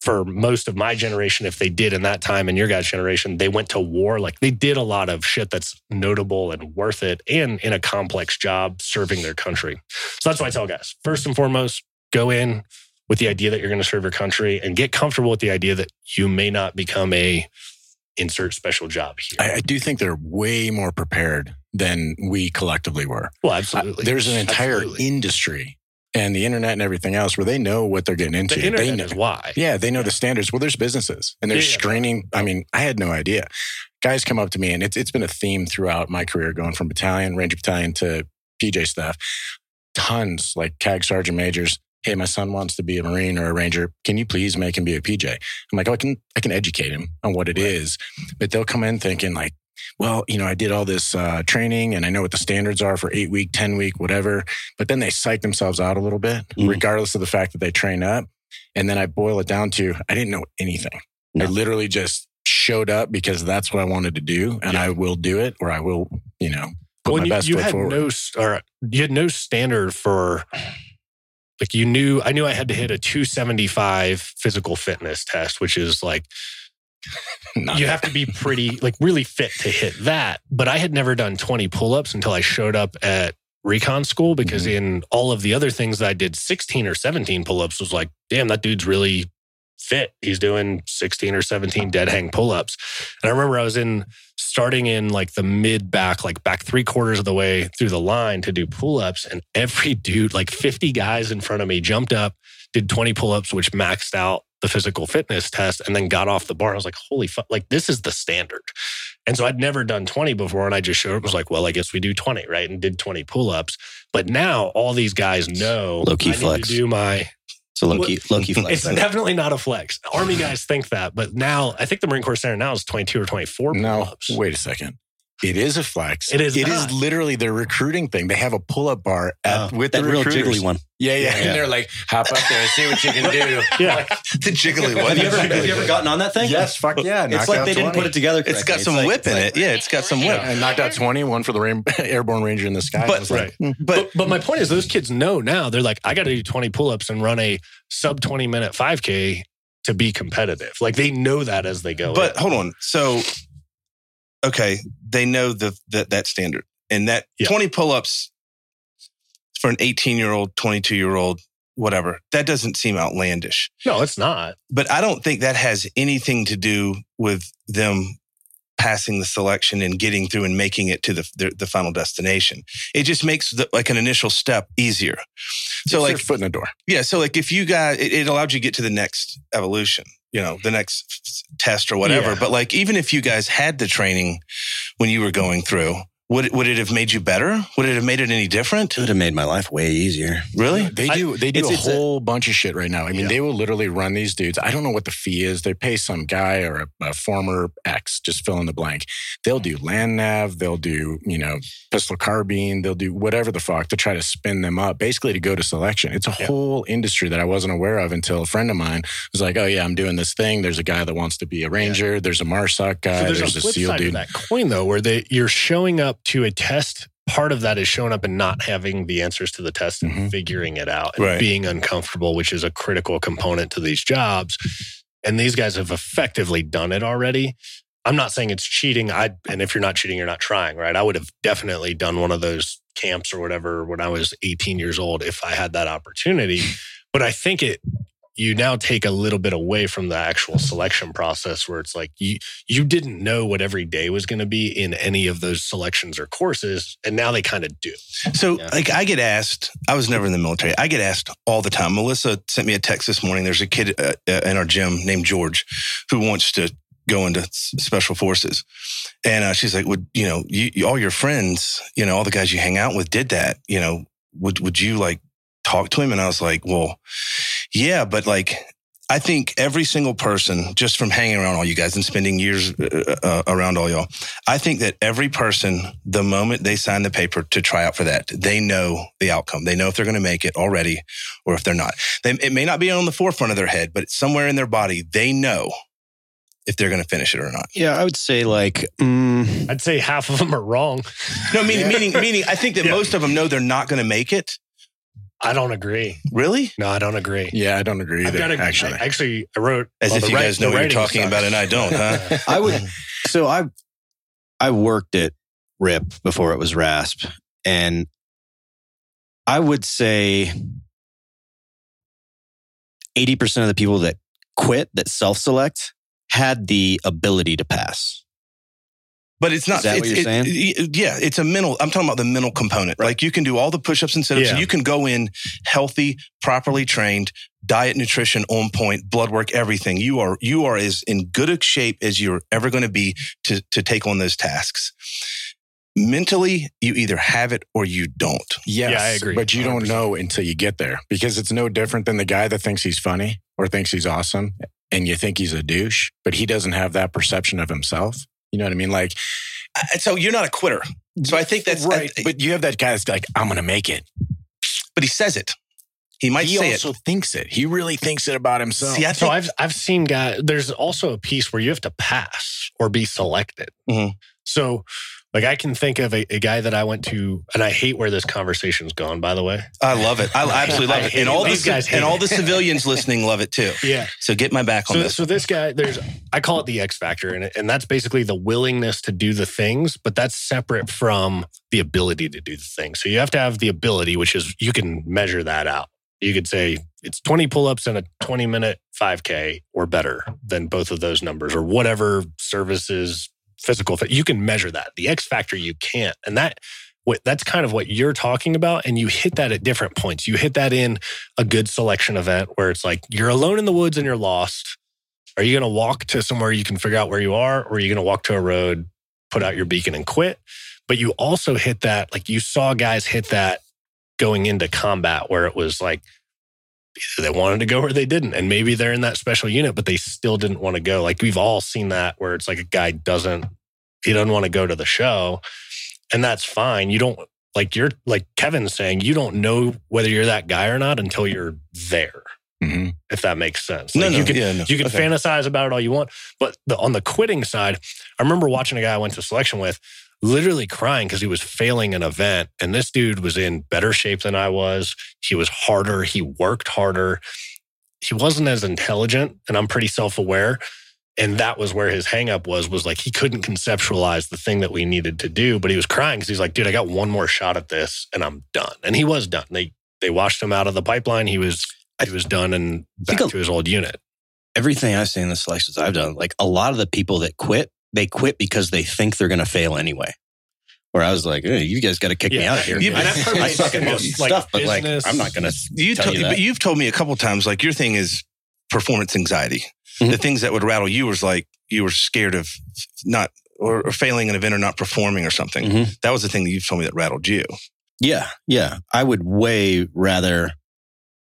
For most of my generation, if they did in that time in your guys' generation, they went to war. Like they did a lot of shit that's notable and worth it and in a complex job serving their country. So that's why I tell guys, first and foremost, go in with the idea that you're going to serve your country and get comfortable with the idea that you may not become a insert special job here. I, I do think they're way more prepared than we collectively were. well, absolutely. there's an entire Absolutely. industry and the internet and everything else where they know what they're getting into. the they know. is why. Yeah, they know the standards. Well, there's businesses and there's Yeah, yeah. screening. I mean, I had no idea. Guys come up to me, and it's it's been a theme throughout my career, going from battalion, Ranger battalion to PJ staff. Tons like CAG sergeant majors. Hey, my son wants to be a Marine or a Ranger. Can you please make him be a PJ? I'm like, oh, I can I can educate him on what it is, but they'll come in thinking like. Well, you know, I did all this uh, training and I know what the standards are for eight week, 10 week, whatever. But then they psych themselves out a little bit, Mhm. regardless of the fact that they train up. And then I boil it down to I didn't know anything. No. I literally just showed up because that's what I wanted to do, and I will do it, or I will, you know, put my you, best you foot had forward. no or you had no standard for like you knew I knew I had to hit a 275 physical fitness test, which is like you have to be pretty like really fit to hit that. But I had never done 20 pull-ups until I showed up at recon school because Mm-hmm. in all of the other things that I did 16 or 17 pull-ups was like, damn, that dude's really fit. He's doing 16 or 17 dead hang pull-ups. And I remember I was in starting in like the mid back, like back three quarters of the way through the line to do pull-ups. And every dude, like 50 guys in front of me jumped up, did 20 pull-ups, which maxed out the physical fitness test, and then got off the bar. I was like, holy fuck, like this is the standard. And so I'd never done 20 before. And I just showed up, was like, well, I guess we do 20, right? And did 20 pull-ups. But now all these guys know Low-key I need flex. to do my So low key, low key flex. it's definitely not a flex. Army guys think that, but now I think the Marine Corps standard now is 22 or 24 No, pull-ups. wait a second. It is a flex. It is It not. is literally their recruiting thing. They have a pull-up bar at, Oh, with that the real jiggly one. Yeah, yeah, Yeah. And they're like, hop up there and see what you can do. Yeah. The jiggly one. Have you ever have you ever gotten on that thing? yes, fuck yeah. It's like out they didn't put it together. It's got some like- whip in like- it. Yeah, it's got some whip. I knocked out 20, one for the Rain- Airborne Ranger in the sky. But- I was But hmm. But, but my point is, those kids know now. They're like, I got to do 20 pull ups and run a sub 20 minute 5K to be competitive. Like they know that as they go. But in. hold on. So, okay, they know the, that that standard and that Yeah. 20 pull ups for an 18 year old, 22 year old, whatever, that doesn't seem outlandish. no, it's not. But I don't think that has anything to do with them passing the selection and getting through and making it to the, the, the final destination. It just makes the, like an initial step easier. So, like, like foot in the door. yeah. So, like, if you got it, it allowed you to get to the next evolution, you know, the next test or whatever. Yeah. But like, even if you guys had the training when you were going through, would it, would it have made you better? Would it have made it any different? It would have made my life way easier. Really? They I- do. They do it's- a it's a- whole bunch of shit right now. I mean, Yeah. they will literally run these dudes. I don't know what the fee is. They pay some guy or a, a former ex, just fill in the blank. They'll do land nav. They'll do you know pistol carbine. They'll do whatever the fuck to try to spin them up, basically to go to selection. It's a Yeah. whole industry that I wasn't aware of until a friend of mine was like, "Oh yeah, I'm doing this thing. There's a guy that wants to be a ranger. There's a MARSOC guy. So there's, there's, a a, flip SEAL side dude." of that coin, though, where they you're showing up to a test. Part of that is showing up and not having the answers to the test and Mhm. figuring it out and Right. being uncomfortable, which is a critical component to these jobs. And these guys have effectively done it already. I'm not saying it's cheating. I and if you're not cheating, you're not trying, right? I would have definitely done one of those camps or whatever when I was 18 years old if I had that opportunity. But I think it you now take a little bit away from the actual selection process where it's like you you didn't know what every day was going to be in any of those selections or courses and now they kind of do So, Yeah. like, I get asked, I was never in the military. I get asked all the time. Melissa sent me a text this morning. There's a kid uh, uh, in our gym named George who wants to go into special forces. And uh, she's like, would, you know, you- all your friends, you know, all the guys you hang out with did that, you know, would, would you like talk to him? And I was like, well, yeah, but like, I think every single person, just from hanging around all you guys and spending years uh, uh, around all y'all, I think that every person, the moment they sign the paper to try out for that, they know the outcome. They know if they're going to make it already or if they're not. They, it may not be on the forefront of their head, but somewhere in their body, they know if they're going to finish it or not. Yeah, I would say like mm, I'd say half of them are wrong. No, meaning, meaning, meaning, I think that Yeah. most of them know they're not going to make it. I don't agree. Really? No, I don't agree. Yeah, I don't agree I've either. got a, actually, I- actually, I wrote As well, if the you write- guys know what you're talking sucks. about and I don't, huh? I would. So I I worked at RIP before it was RASP, and I would say eighty percent of the people that quit that self select had the ability to pass. But it's not. Is that what it's, you're saying? it- yeah, it's a mental. I'm talking about the mental component. Like you can do all the push-ups and sit-ups. Yeah. You can go in healthy, properly trained, diet, nutrition on point, blood work, everything. You are you are as in good a shape as you're ever going to be to to take on those tasks. Mentally, you either have it or you don't. yes, Yeah, I agree. But you don't know until you get there because it's no different than the guy that thinks he's funny or thinks he's awesome, and you think he's a douche, but he doesn't have that perception of himself. You know what I mean? Like, So you're not a quitter. So I think that's right. I- but you have that guy that's like, I'm going to make it. but he says it. He might he say also it. thinks it. He really thinks it about himself. See, I So I've I've seen guys. There's also a piece where you have to pass or be selected. Mhm. So, like, I can think of a, a guy that I went to, and I hate where this conversation's gone. By the way, I love it. I absolutely I love it. And all These the guys and all the civilians listening love it too. yeah. So get my back on So, this. so this guy, there's, I call it the X factor, and and that's basically the willingness to do the things, but that's separate from the ability to do the things. So you have to have the ability, which is you can measure that out. You could say it's 20 pull-ups and a 20 minute 5K or better than both of those numbers, or whatever services, physical. fit- You can measure that. The X factor you can't, and that. What, that's kind of what you're talking about. And you hit that at different points. You hit that in a good selection event where it's like you're alone in the woods and you're lost. Are you going to walk to somewhere you can figure out where you are, or are you going to walk to a road, put out your beacon and quit? But you also hit that, like you saw guys hit that going into combat where it was like either they wanted to go or they didn't. And maybe they're in that special unit, but they still didn't want to go. Like we've all seen that where it's like a guy doesn't, he doesn't want to go to the show. And that's fine. You don't, like you're, like Kevin's saying, you don't know whether you're that guy or not until you're there, Mhm. if that makes sense. no, no, you can, yeah, no. you can Okay. fantasize about it all you want, but the, on the quitting side, I remember watching a guy I went to selection with, literally crying because he was failing an event, and this dude was in better shape than I was. He was harder. He worked harder. He wasn't as intelligent, and I'm pretty self aware. And that was where his hangup was, was like he couldn't conceptualize the thing that we needed to do, but he was crying because he's like, dude, I got one more shot at this and I'm done. And he was done. They they washed him out of the pipeline. He was he was done and back to his old unit. Everything I've seen in the selections I've done, like a lot of the people that quit, they quit because they think they're going to fail anyway. Where I was like, hey, you guys got to kick me out of here. Yeah, but I, I suck at most like stuff, but like, I'm not going to you tell you but you've told me a couple times like your thing is performance anxiety. Mhm. The things that would rattle you was like you were scared of not or, or failing an event or not performing or something. Mhm. That was the thing that you've told me that rattled you. Yeah, yeah. I would way rather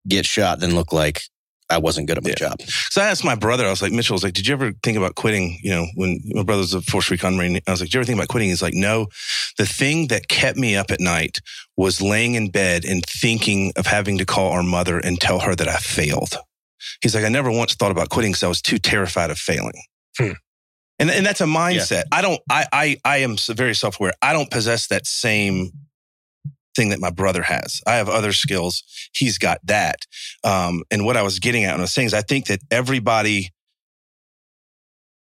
get shot than look like I wasn't good at my Yeah. job. So I asked my brother, I was like, Mitchell, I was like, did you ever think about quitting? You know, when my brother's a Force Recon Marine, I was like, did you ever think about quitting? He's like, no. The thing that kept me up at night was laying in bed and thinking of having to call our mother and tell her that I failed. He's like, I never once thought about quitting because I was too terrified of failing. Hmm. And, and that's a mindset. I don't, I, I, I am very self aware. I don't possess that same thing that my brother has. I have other skills. He's got that. Um, and what I was getting at and I was saying is I think that everybody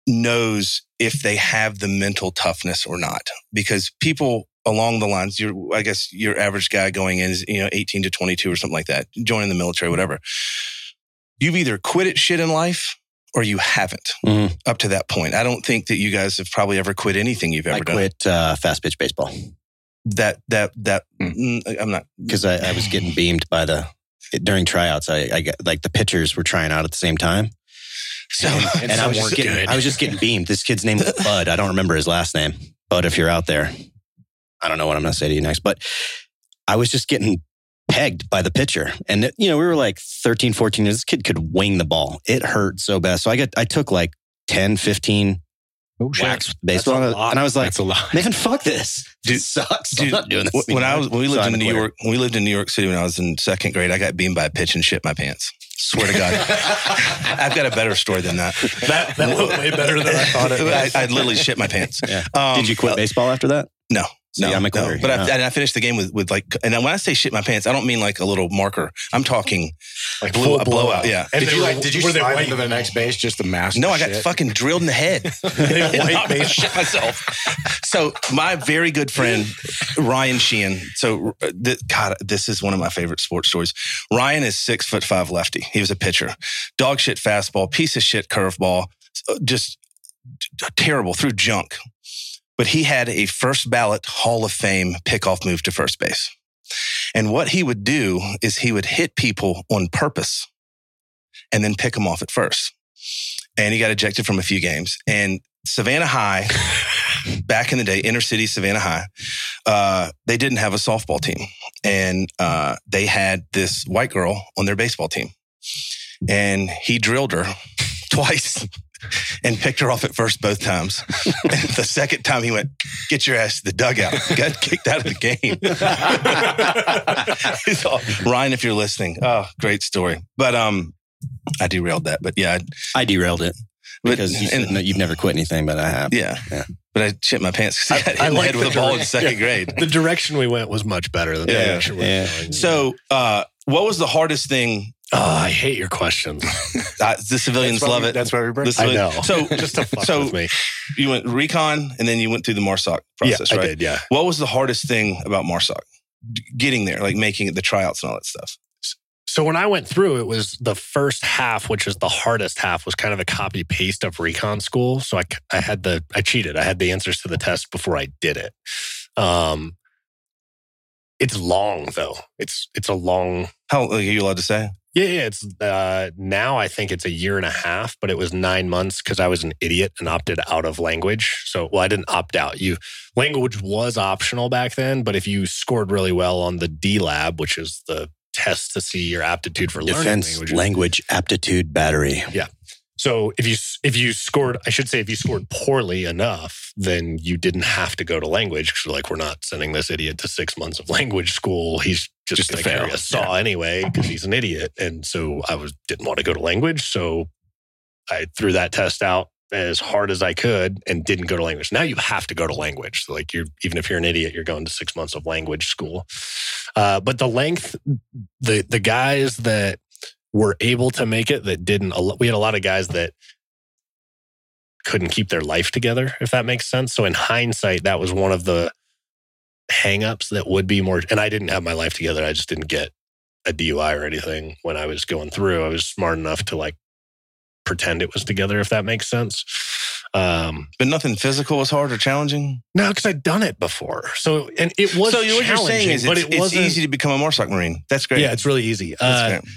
knows if they have the mental toughness or not because people along the lines your i guess your average guy going in is you know 18 to 22 or something like that joining the military whatever you've either quit at shit in life or you haven't Mhm. up to that point i don't think that you guys have probably ever quit anything you've ever I done quit uh, fast pitch baseball that that that Hmm. mm, i'm not because I, I was getting beamed by the during tryouts. I, I got like the pitchers were trying out at the same time, so and, I was just getting I was just getting beamed. This kid's name was Bud. I don't remember his last name, Bud. If you're out there, I don't know what I'm going to say to you next, but I was just getting pegged by the pitcher. And, you know, we were like 13, 14. This kid could wing the ball. It hurt so bad. So I got, I took like 10, 15 Oh, whacks with baseball. That's a lot. And I was like, That's a lot. Nathan, fuck this. Dude, it sucks. dude, I'm not doing this. When I was when we lived I'm in New. York, when we lived in New York City when I was in second grade, I got beamed by a pitch and shit my pants. Swear to God, I've got a better story than that. That that went way better than I thought it was. I, I literally shit my pants. Yeah. Um, Did you quit baseball after that? No. See, no, I'm a no. quitter. But I, Yeah. and I finished the game with, with like, and when I say shit my pants, I don't mean like a little marker. I'm talking Like Blew- full a blowout, yeah. And Did you were- like? Did you were slide white? into the next base just to mask? No, the I got shit? fucking drilled in the head. They white I base. shit myself. So my very good friend Ryan Sheehan. So uh, th- God, this is one of my favorite sports stories. Ryan is six foot five lefty. He was a pitcher. Dog shit fastball, piece of shit curveball, just terrible through junk. But he had a first ballot Hall of Fame pickoff move to first base. And what he would do is he would hit people on purpose and then pick them off at first. And he got ejected from a few games. And Savannah High, back in the day, inner city Savannah High, uh, they didn't have a softball team. And uh, they had this white girl on their baseball team. And he drilled her twice and picked her off at first both times. and the second time he went, Get your ass to the dugout. Got kicked out of the game. So, Ryan, if you're listening, oh, great story. But um, I derailed that. But yeah, I derailed it but, because you and- no, you've never quit anything, but I have. yeah. Yeah. But I shit my pants because I got hit I in the like head with the a ball in direct- second grade. The direction we went was much better than the Yeah, direction we yeah. were going. So, uh, what was the hardest thing? Oh, I hate your questions. Uh, the civilians That's love we- it. That's why we bring. This- I know. So- just to fuck so- with me. You went recon and then you went through the MARSOC process, yeah, right? I did. Yeah. What was the hardest thing about MARSOC? Getting there, like making it the tryouts and all that stuff. So when I went through, it was the first half, which is the hardest half, was kind of a copy paste of recon school. So I, I had the, I cheated. I had the answers to the test before I did it. Um, it's long though. It's it's a long. How are you allowed to say? Yeah, yeah. It's uh, now I think it's a year and a half, but it was nine months because I was an idiot and opted out of language. So, well, I didn't opt out. You language was optional back then, but if you scored really well on the DLAB, which is the test to see your aptitude for learning Defense languages. language aptitude battery. So if you if you scored, I should say, if you scored poorly enough, then you didn't have to go to language because like we're not sending this idiot to six months of language school. He's just, Just going to carry a saw anyway because he's an idiot. And so I was didn't want to go to language, so I threw that test out as hard as I could and didn't go to language. Now you have to go to language. So like you're even if you're an idiot, you're going to six months of language school. Uh, but the length, the the guys that were able to make it that didn't. We had a lot of guys that couldn't keep their life together, if that makes sense. So in hindsight, that was one of the hangups that would be more. And I didn't have my life together. I just didn't get a DUI or anything when I was going through. I was smart enough to like pretend it was together, if that makes sense. Um, But nothing physical was hard or challenging. no, because I'd done it before. So and it was so what you're saying is but it's, it wasn't. easy to become a MARSOC Marine. That's great. Yeah, it's really easy. That's Uh,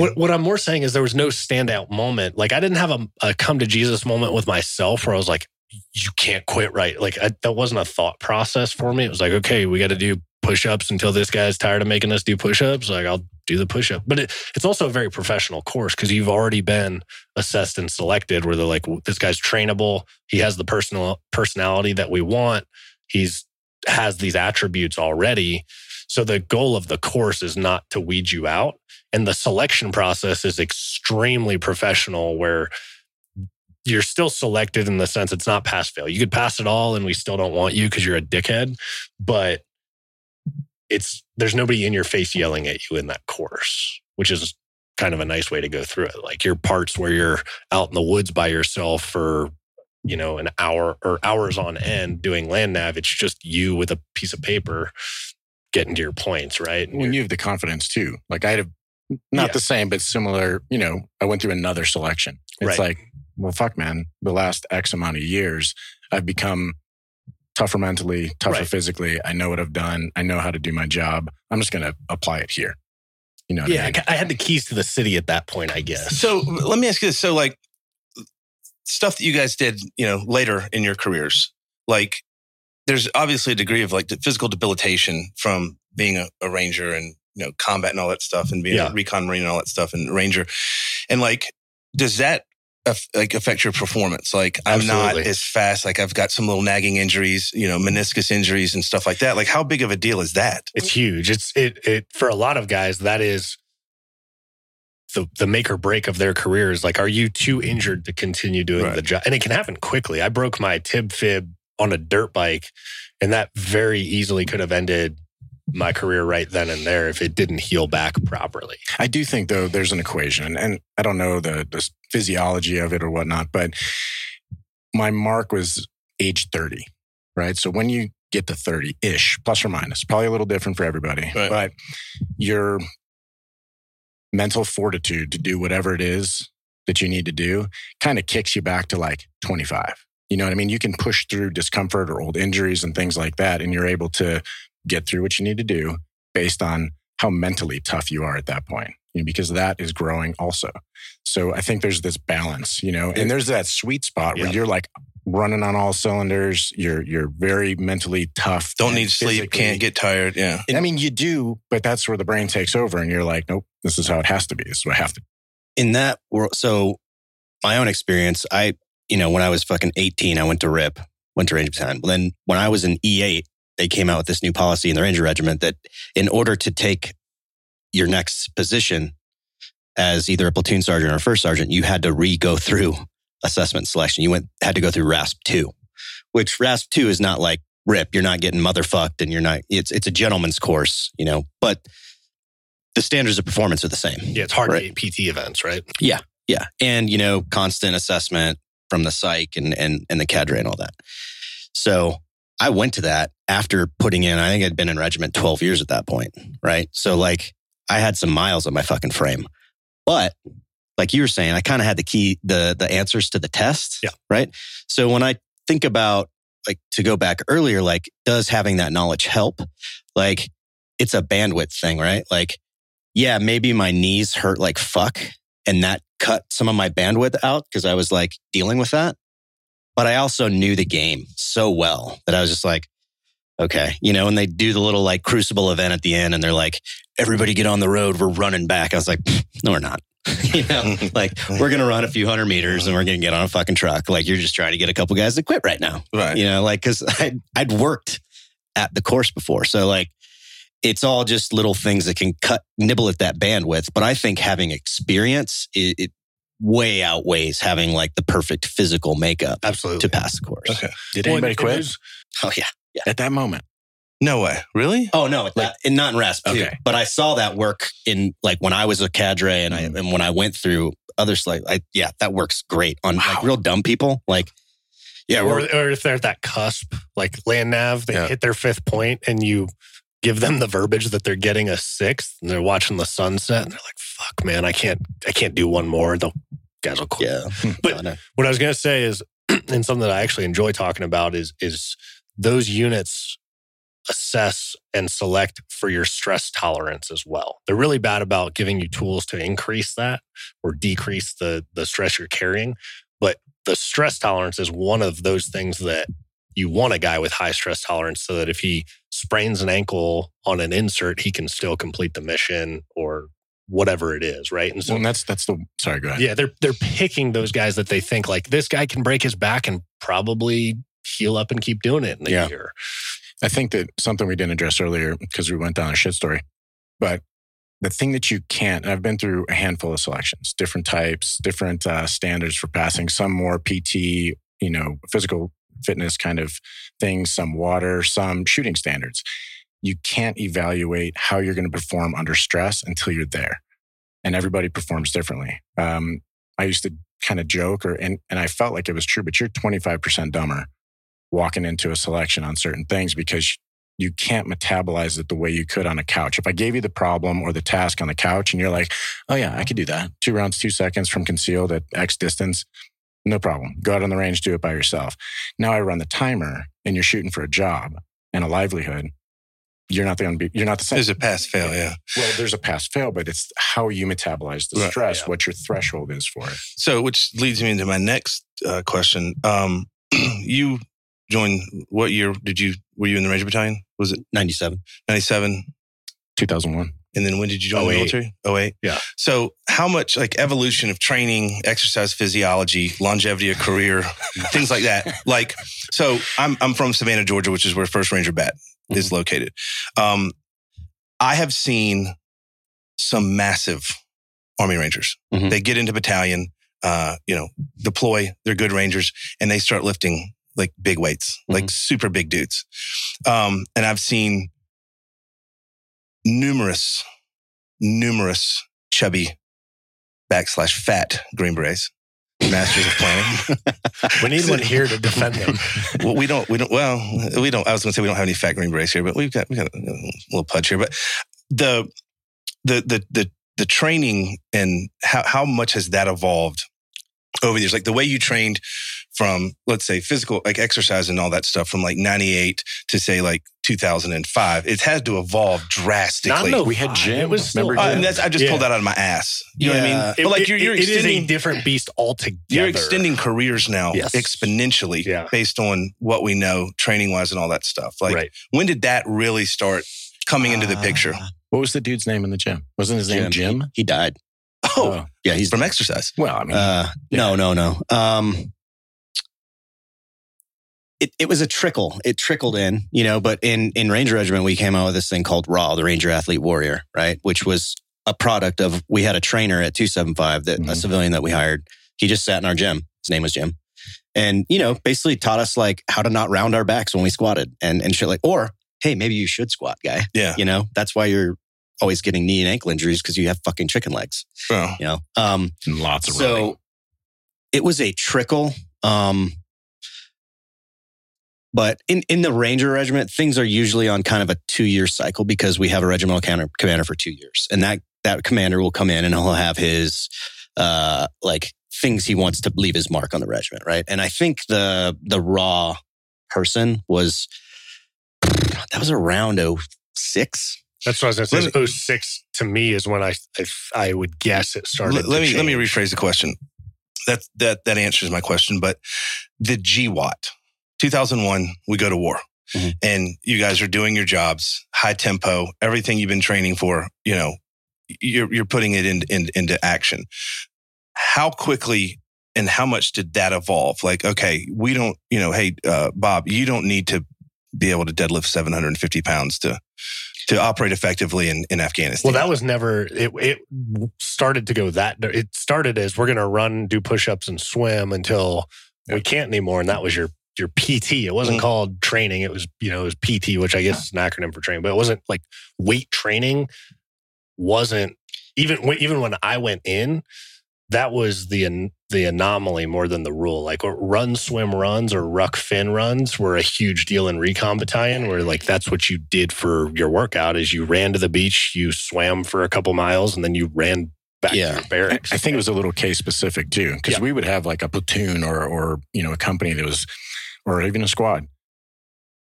What, what I'm more saying is there was no standout moment. Like I didn't have a, a come to Jesus moment with myself where I was like, you can't quit right. Like I, that wasn't a thought process for me. It was like, okay, we got to do push ups until this guy's tired of making us do push ups. Like I'll do the push up. But it, it's also a very professional course because you've already been assessed and selected where they're like, this guy's trainable. He has the personal personality that we want. He's has these attributes already. So the goal of the course is not to weed you out. And the selection process is extremely professional where you're still selected in the sense it's not pass fail. You could pass it all and we still don't want you because you're a dickhead, but it's there's nobody in your face yelling at you in that course, which is kind of a nice way to go through it. Like your parts where you're out in the woods by yourself for you know an hour or hours on end doing land nav, it's just you with a piece of paper getting to your points, right? And when you have the confidence too. Like I had a, not Yeah. the same, but similar. You know, I went through another selection. It's Right. like, well, fuck, man. The last X amount of years, I've become tougher mentally, tougher Right. physically. I know what I've done. I know how to do my job. I'm just going to apply it here. You know, what I yeah, mean? I I had the keys to the city at that point, I guess. So let me ask you this. So like stuff that you guys did, you know, later in your careers, like there's obviously a degree of like physical debilitation from being a, a ranger and you know combat and all that stuff, and being Yeah. a recon marine and all that stuff, and ranger, and like, does that like affect your performance? Like, I'm not as fast. Like, I've got some little nagging injuries, you know, meniscus injuries and stuff like that. Like, how big of a deal is that? It's huge. It's it it for a lot of guys that is the the make or break of their careers. Like, are you too injured to continue doing Right. the job? And it can happen quickly. I broke my tib fib on a dirt bike, and that very easily could have ended my career right then and there if it didn't heal back properly. I do think though there's an equation, and I don't know the, the physiology of it or whatnot, but my mark was age 30, right? So when you get to 30 ish, plus or minus, probably a little different for everybody, Right. but your mental fortitude to do whatever it is that you need to do kind of kicks you back to like 25. You know what I mean? You can push through discomfort or old injuries and things like that, and you're able to get through what you need to do based on how mentally tough you are at that point, you know, because that is growing also. So I think there's this balance, you know, and there's that sweet spot where Yeah. you're like running on all cylinders. You're you're very mentally tough. Don't and need sleep, can't get tired. Yeah. I mean, you do, but that's where the brain takes over, and you're like, nope, this is how it has to be. This is what I have to. in that world, so my own experience, I, you know, when I was fucking 18, I went to RIP, went to Ranger Battalion. Well, then when I was an E8, they came out with this new policy in the Ranger Regiment that in order to take your next position as either a platoon sergeant or a first sergeant, you had to re go through assessment selection. You went, had to go through RASP 2, which RASP 2 is not like RIP. You're not getting motherfucked and you're not, it's, it's a gentleman's course, you know, but the standards of performance are the same. Yeah, it's hard Right. PT events, right? Yeah, yeah. And, you know, constant assessment from the psych and, and, and the cadre and all that. So I went to that after putting in, I think I'd been in regiment 12 years at that point. Right. So like I had some miles on my fucking frame, but like you were saying, I kind of had the key, the, the answers to the test. Yeah. Right. So when I think about like to go back earlier, like does having that knowledge help? Like it's a bandwidth thing, right? Like, yeah, maybe my knees hurt like fuck and that cut some of my bandwidth out because I was like dealing with that. But I also knew the game so well that I was just like, okay, you know, and they do the little like crucible event at the end and they're like, everybody get on the road. We're running back. I was like, no, we're not. you know, like we're going to run a few hundred meters and we're going to get on a fucking truck. Like you're just trying to get a couple guys to quit right now Right. you know, like because I'd, I'd worked at the course before. So like it's all just little things that can cut, nibble at that bandwidth. But I think having experience, it, it way outweighs having like the perfect physical makeup Absolutely. to pass the course. Okay. Did anybody and quit Oh yeah. At that moment? No way. Really? Oh no, at that, and not in RASP too. Okay. But I saw that work in like when I was a cadre and I mm. and when I went through other like I yeah, that works great on like real dumb people. Like yeah, or, or if they're at that cusp, like land nav, they Yeah. hit their fifth point and you give them the verbiage that they're getting a sixth and they're watching the sunset and they're like, fuck, man, I can't, I can't do one more. The guys will quit. yeah. But- I know. What I was to say is, and something that I actually enjoy talking about is, is those units assess and select for your stress tolerance as well. They're really bad about giving you tools to increase that or decrease the, the stress you're carrying. But the stress tolerance is one of those things that you want a guy with high stress tolerance so that if he sprains an ankle on an insert, he can still complete the mission or whatever it is. Right. And so Well, and that's that's the sorry. Go ahead. yeah, they're they're picking those guys that they think like this guy can break his back and probably heal up and keep doing it in a Yeah. year. I think that something we didn't address earlier because we went down a shit story, but the thing that you can't, and I've been through a handful of selections, different types, different uh, standards for passing, some more PT, you know, physical fitness kind of things, some water, some shooting standards. You can't evaluate how you're going to perform under stress until you're there. And everybody performs differently. Um, I used to kind of joke or, and, and I felt like it was true, but you're 25% dumber walking into a selection on certain things because you can't metabolize it the way you could on a couch. If I gave you the problem or the task on the couch and you're like, oh yeah, I could do that. Two rounds, two seconds from concealed at X distance. No problem. Go out on the range, do it by yourself. Now I run the timer and you're shooting for a job and a livelihood. You're not going to be, you're not the same. There's a pass fail. Yeah. well, there's a pass fail, but it's how you metabolize the Right, stress, yeah. what your threshold is for it. So, which leads me into my next uh, question. Um, you joined what year did you were you in the Ranger Battalion? Was it 97. 97? 2001. And then when did you join the 08. military? Oh eight. Yeah. So how much like evolution of training, exercise physiology, longevity of career, things like that. Like, so I'm I'm from Savannah, Georgia, which is where First Ranger Bat is located. Um, I have seen some massive Army Rangers. Mhm. They get into battalion, uh, you know, deploy. They're good Rangers, and they start lifting like big weights, like super big dudes. Um, and I've seen numerous, numerous chubby backslash fat Green Berets, masters of planning. We need one here to defend them. well, we don't, we don't, well, we don't, I was going to say we don't have any fat Green Berets here, but we've got, we got a little pudge here. But the, the, the, the, the training and how, how much has that evolved over the years? Like the way you trained from, let's say, physical, like exercise and all that stuff from like 98 to say like 2005, it had to evolve drastically. Not no We had five. Jim. It was still Remember Uh, that's, I just Yeah. pulled that out of my ass. You know what I mean? It- but like it- you're, you're it is a extending, different beast altogether. you're extending careers now Yes. exponentially Yeah. based on what we know training wise and all that stuff. Like right. when did that really start coming into the picture? Uh, What was the dude's name in the gym? Wasn't his name Jim? He, he died. Oh, Yeah, he's from exercise. well, I mean, Uh, no, no, no. Um, it, it was a trickle. It trickled in, you know, but in, in Ranger Regiment, we came out with this thing called RAW, the Ranger Athlete Warrior, right? Which was a product of, we had a trainer at 275 that a Mhm. civilian that we hired. He just sat in our gym. His name was Jim. And, you know, basically taught us like how to not round our backs when we squatted and, and shit like, or, hey, maybe you should squat, guy. Yeah. You know, that's why you're always getting knee and ankle injuries because you have fucking chicken legs, Oh. you know? Um, and lots of so running. it was a trickle. Um, but in, in the Ranger Regiment, things are usually on kind of a two year cycle because we have a regimental commander, commander for two years. And that, that commander will come in and he'll have his, uh, like things he wants to leave his mark on the regiment. Right. And I think the, the raw person was, that was around 06. That's what I was going to say. 06 to me is when I, I, I would guess it started. Let, let to me let me rephrase the question. That that that answers my question. But the GWOT, 2001, we go to war, Mhm. and you guys are doing your jobs, high tempo, everything you've been training for. You know, you're you're putting it in, in, into action. How quickly and how much did that evolve? Like, okay, we don't, you know, hey, uh, Bob, you don't need to be able to deadlift 750 pounds to to operate effectively in, in Afghanistan. Well, that was never. It it started to go that. It started as we're going to run, do push-ups, and swim until we can't anymore, and that was your your PT. It wasn't Mhm. called training. It was you know it was PT, which I guess is an acronym for training, but it wasn't like weight training. Wasn't even when- even when I went in, that was the the anomaly more than the rule. Like run, swim runs or ruck fin runs were a huge deal in recon battalion, where like that's what you did for your workout is you ran to the beach, you swam for a couple miles, and then you ran back Yeah. to your I, barracks. I think it was a little case specific too, because Yeah. we would have like a platoon or or you know a company that was, or even a squad,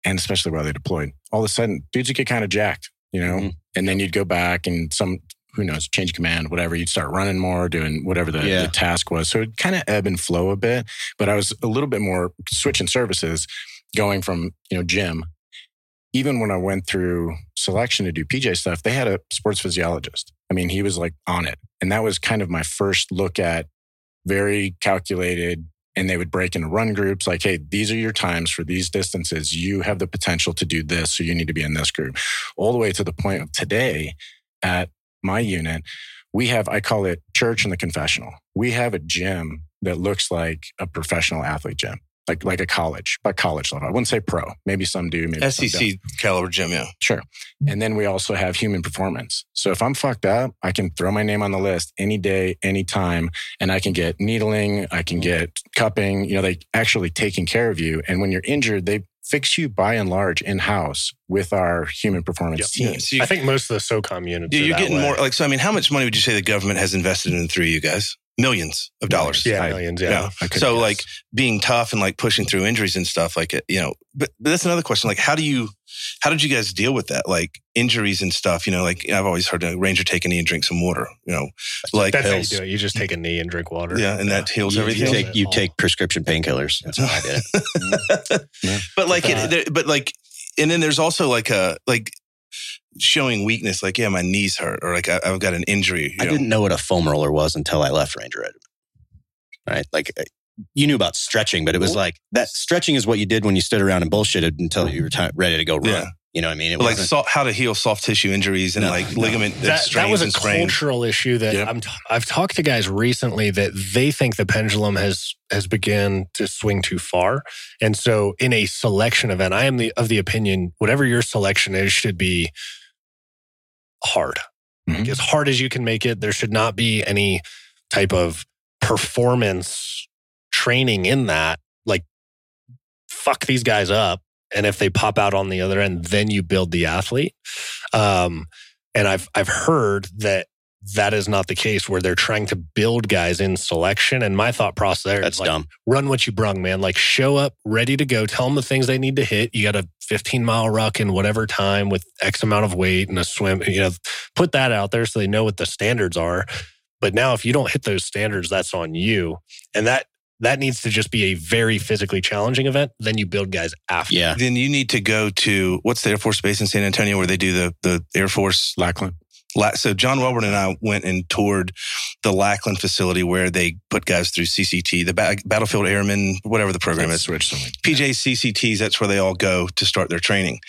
and especially while they deployed, all of a sudden dudes would get kind of jacked, you know, Mhm. and then you'd go back and some who knows change command, whatever. You'd start running more, doing whatever the, Yeah. the task was. So it kind of ebb and flow a bit. But I was a little bit more switching services, going from you know gym. Even when I went through selection to do PJ stuff, they had a sports physiologist. I mean, he was like on it. And that was kind of my first look at very calculated. And they would break into run groups like, hey, these are your times for these distances. You have the potential to do this. So you need to be in this group. All the way to the point of today at my unit, we have, I call it church and the confessional. We have a gym that looks like a professional athlete gym. Like, like a college, but college level. I wouldn't say pro. Maybe some do. Maybe some don't. SEC caliber gym, yeah. Sure. And then we also have human performance. So if I'm fucked up, I can throw my name on the list any day, any time, and I can get needling, I can mm-hmm. get cupping, you know, they actually taking care of you. And when you're injured, they fix you by and large in house with our human performance Yeah, team. so you- I think most of the SOCOM units. Yeah, you're that getting way. more like so. I mean, how much money would you say the government has invested in the three of you guys? Millions of dollars. Yeah, I- millions. Yeah. yeah. So guess. like being tough and like pushing through injuries and stuff like it, you know. But but that's another question. Like, how do you, how did you guys deal with that? Like injuries and stuff. You know, like I've always heard a ranger take a knee and drink some water. You know, like That's how you do it. You just take a knee and drink water. Yeah, and that heals You, everything. you take you take prescription painkillers. That's how I did it. Yeah. but like Uh, it, there, but like and then there's also like a like showing weakness, like yeah, my knees hurt, or like I, I've got an injury. you I know. didn't know what a foam roller was until I left Ranger Regiment. Right? Like uh, you knew about stretching, but it was like that stretching is what you did when you stood around and bullshitted until you were ti ready to go run. Yeah. You know what I mean? It like soft, how to heal soft tissue injuries and No, like no. ligament that, that, that was a and cultural issue that Yep. I'm t- I've talked to guys recently that they think the pendulum has has begun to swing too far, and so in a selection event, I am the of the opinion whatever your selection is should be hard, Mhm. as hard as you can make it. There should not be any type of performance training in that. Like, fuck these guys up. And if they pop out on the other end, then you build the athlete. Um, and I've I've heard that that is not the case where they're trying to build guys in selection. And my thought process there is that's like, dumb. run what you brung, man. Like show up ready to go. Tell them the things they need to hit. You got a 15 mile ruck in whatever time with X amount of weight and a swim. You know, put that out there so they know what the standards are. But now, if you don't hit those standards, that's on you. And that that needs to just be a very physically challenging event. Then you build guys after. Yeah. Then you need to go to what's the Air Force Base in San Antonio where they do the the Air Force. Lackland. La- So John Welbourn and I went and toured the Lackland facility where they put guys through CCT, the ba- Battlefield Airmen, whatever the program Let's is. switch something. PJ CCTs, that's where they all go to start their training.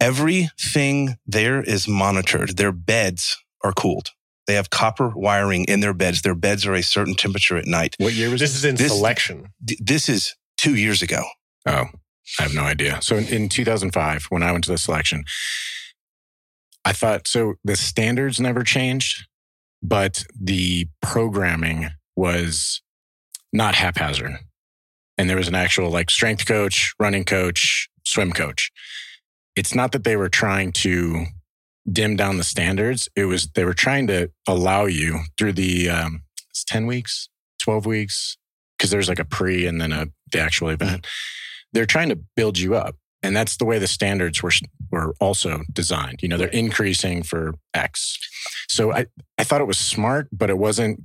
Everything there is monitored. Their beds are cooled. They have copper wiring in their beds. Their beds are a certain temperature at night. What year was This this? is in This- selection. This is two years ago. Oh, I have no idea. So in, in 2005, when I went to the selection, I thought so the standards never changed, but the programming was not haphazard. And there was an actual like strength coach, running coach, swim coach. It's not that they were trying to dim down the standards. It was they were trying to allow you through the um, it's 10 weeks, 12 weeks, because there's like a pre and then a the actual event. They're trying to build you up. And that's the way the standards were were also designed. You know, they're increasing for X. So I, I thought it was smart, but it wasn't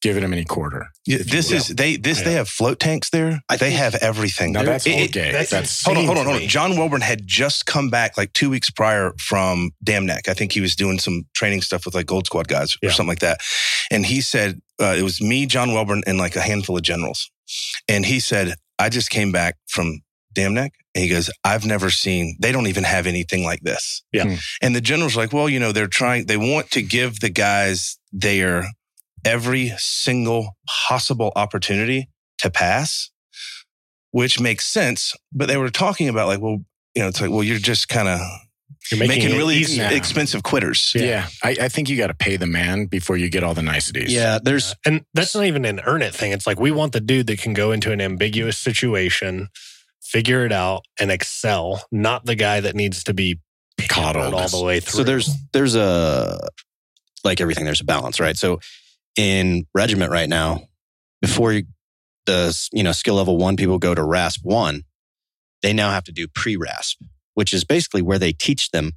giving them any quarter. Yeah, This is they this they have float tanks there. I they have everything. Now that's It- all it- gay. that's That's, Hold on, hold on, hold on. John Welbourn had just come back like two weeks prior from Dam Neck. I think he was doing some training stuff with like Gold Squad guys or Yeah. something like that. And he said uh, it was me, John Welbourn, and like a handful of generals. And he said, I just came back from Dam Neck. And he goes, I've never seen, they don't even have anything like this. Yeah. Hmm. And the general's like, well, you know, they're trying, they want to give the guys their every single possible opportunity to pass, which makes sense. But they were talking about like, well, you know, it's like, well, you're just kind of You're making, making, really ex- expensive quitters. yeah. I, I think you got to pay the man before you get all the niceties. Yeah. There's And that's not even an earn it thing. It's like we want the dude that can go into an ambiguous situation, figure it out, and excel, not the guy that needs to be Coddled. all the way through. So there's there's a like everything there's a balance, right? So in regiment right now, before you, the you know skill level one people go to RASP one, they now have to do pre RASP, which is basically where they teach them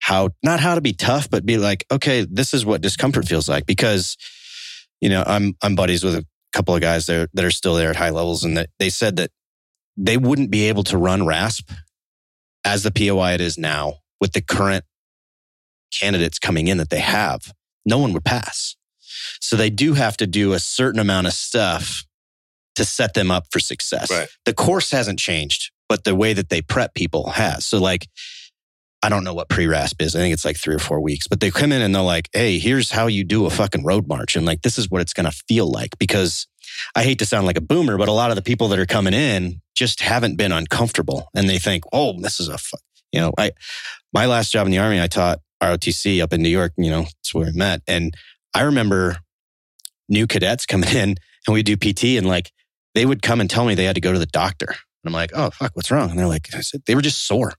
how not how to be tough, but be like, okay, this is what discomfort feels like because you know I'm I'm buddies with a couple of guys there that are still there at high levels, and that they said that they wouldn't be able to run RASP as the POI it is now with the current candidates coming in that they have, no one would pass. So they do have to do a certain amount of stuff to set them up for success. Right. The course hasn't changed, but the way that they prep people has. So like, I don't know what pre-RASP is. I think it's like three or four weeks, but they come in and they're like, Hey, here's how you do a fucking road march. And like, this is what it's going to feel like because I hate to sound like a boomer, but a lot of the people that are coming in just haven't been uncomfortable and they think, Oh, this is a, fu-. you know, I, my last job in the army, I taught ROTC up in New York, you know, that's where we met. And I remember new cadets coming in and we do PT and like they would come and tell me they had to go to the doctor. And I'm like, oh, fuck, what's wrong? And they're like, I said, they were just sore.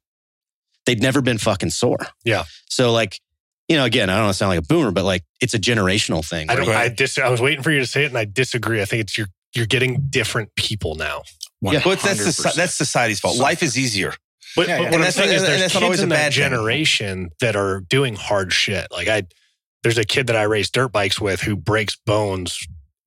They'd never been fucking sore. Yeah. So like, you know, again, I don't want to sound like a boomer, but like it's a generational thing. I don't. you- I dis. I was waiting for you to say it, and I disagree. I think it's you're you're getting different people now. But that's the, that's society's fault. Life is easier. But, Yeah, but yeah. what And I'm that's saying not- is, there's kids always a in that bad thing. generation that are doing hard shit. Like I, there's a kid that I race dirt bikes with who breaks bones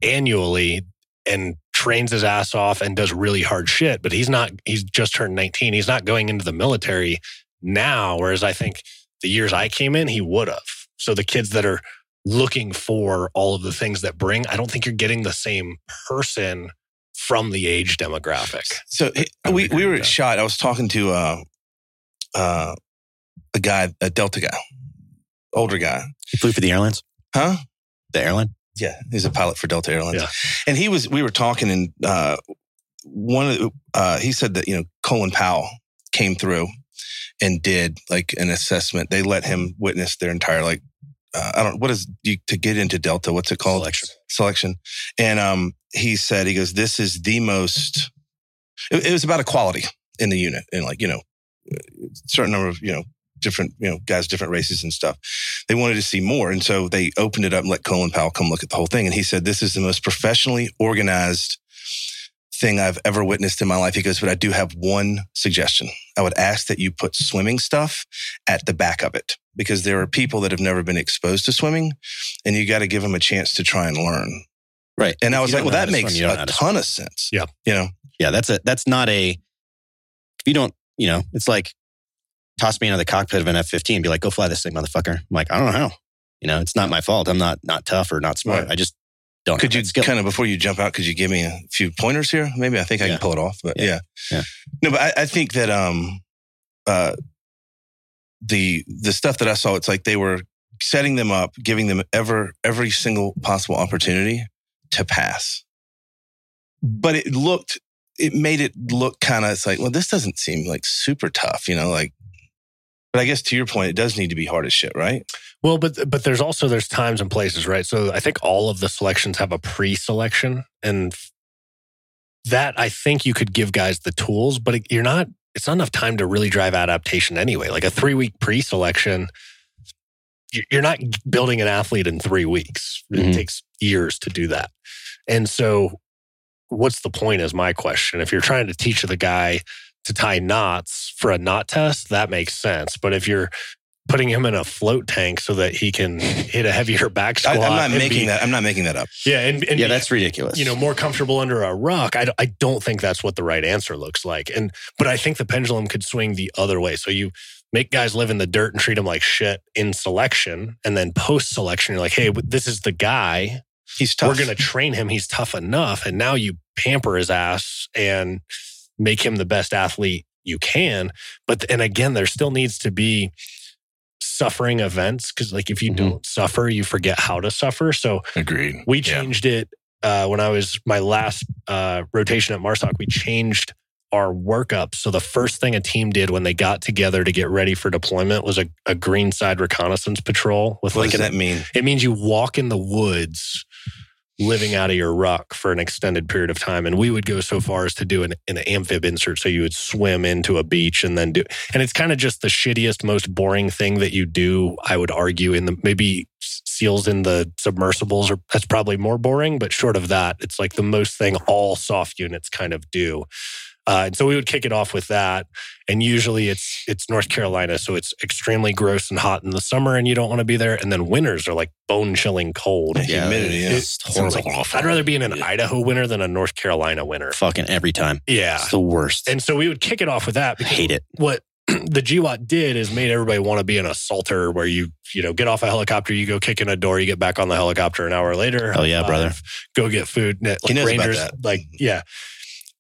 annually and trains his ass off and does really hard shit. But he's not. He's just turned 19. He's not going into the military now. Whereas I think the years I came in, he would have. So the kids that are looking for all of the things that bring, I don't think you're getting the same person from the age demographic. So we we were at shot. I was talking to uh, uh, a guy, a Delta guy, older guy, He flew for the airlines? huh? The airline? Yeah, he's a pilot for Delta Airlines. Yeah. And he was, we were talking, and uh, one of the, uh, he said that, you know, Colin Powell came through and did like an assessment. They let him witness their entire, like, uh, I don't, what is, you, to get into Delta, what's it called? Selection. Selection. And um, he said, he goes, this is the most, it, it was about equality in the unit and like, you know, certain number of, you know, different, you know, guys, different races and stuff. They wanted to see more. And so they opened it up and let Colin Powell come look at the whole thing. And he said, this is the most professionally organized thing I've ever witnessed in my life. He goes, but I do have one suggestion. I would ask that you put swimming stuff at the back of it because there are people that have never been exposed to swimming and you got to give them a chance to try and learn. Right. And I was like, well, that makes swim, you don't know a to ton of sense. Yeah. You know, Yeah, that's a that's not a if you don't, you know, it's like toss me into the cockpit of an F fifteen and be like, go fly this thing, motherfucker. I'm like, I don't know how. You know, it's not my fault. I'm not not tough or not smart. Right. I just don't could you kind of, before you jump out, could you give me a few pointers here? Maybe I think I Yeah. can pull it off, but Yeah. yeah. Yeah. No, but I, I think that, um, uh, the, the stuff that I saw, it's like they were setting them up, giving them ever, every single possible opportunity to pass. But it looked, it made it look kind of, it's like, well, this doesn't seem like super tough, you know, like, but I guess to your point, it does need to be hard as shit, right? Well, but but there's also there's times and places, right? So I think all of the selections have a pre-selection, and that I think you could give guys the tools, but you're not. It's not enough time to really drive adaptation anyway. Like a three week pre-selection, you- you're not building an athlete in three weeks. It Mhm. takes years to do that, and so what's the point? Is my question. If you're trying to teach the guy to tie knots for a knot test, that makes sense. But if you're putting him in a float tank so that he can hit a heavier back I, squat, I'm not making be- that. I'm not making that up. Yeah, and, and yeah, be, that's ridiculous. you know more comfortable under a rock. I, don't- I don't think that's what the right answer looks like. And but I think the pendulum could swing the other way. So you make guys live in the dirt and treat them like shit in selection, and then post selection, you're like, hey, this is the guy He's tough. we're going to train him. He's tough enough. And now you pamper his ass and make him the best athlete you can. But, and again, there still needs to be suffering events because, like, if you Mhm. don't suffer, you forget how to suffer. So Agreed. we Yeah. changed it uh, when I was my last uh, rotation at Marsoc. We changed our workup. So the first thing a team did when they got together to get ready for deployment was a, a green side reconnaissance patrol with what like does an that mean? it means you walk in the woods living out of your ruck for an extended period of time. And we would go so far as to do an, an amphib insert. So you would swim into a beach and then do, and it's kind of just the shittiest, most boring thing that you do, I would argue, in the maybe seals in the submersibles are that's probably more boring, but short of that, it's like the most thing all soft units kind of do. Uh, and so we would kick it off with that, and usually it's it's North Carolina, so it's extremely gross and hot in the summer, and you don't want to be there. And then winters are like bone chilling cold. Yeah, humidity, yeah. It's Sounds like horrible. I'd rather be in an Yeah. Idaho winter than a North Carolina winter. fucking every time. Yeah, It's the worst. and so we would kick it off with that I hate it. what the GWOT did is made everybody want to be an assaulter where you, you know, get off a helicopter, you go kick in a door, you get back on the helicopter an hour later. Oh yeah, brother. Go get food. Like He knows about Rangers, that. like, yeah.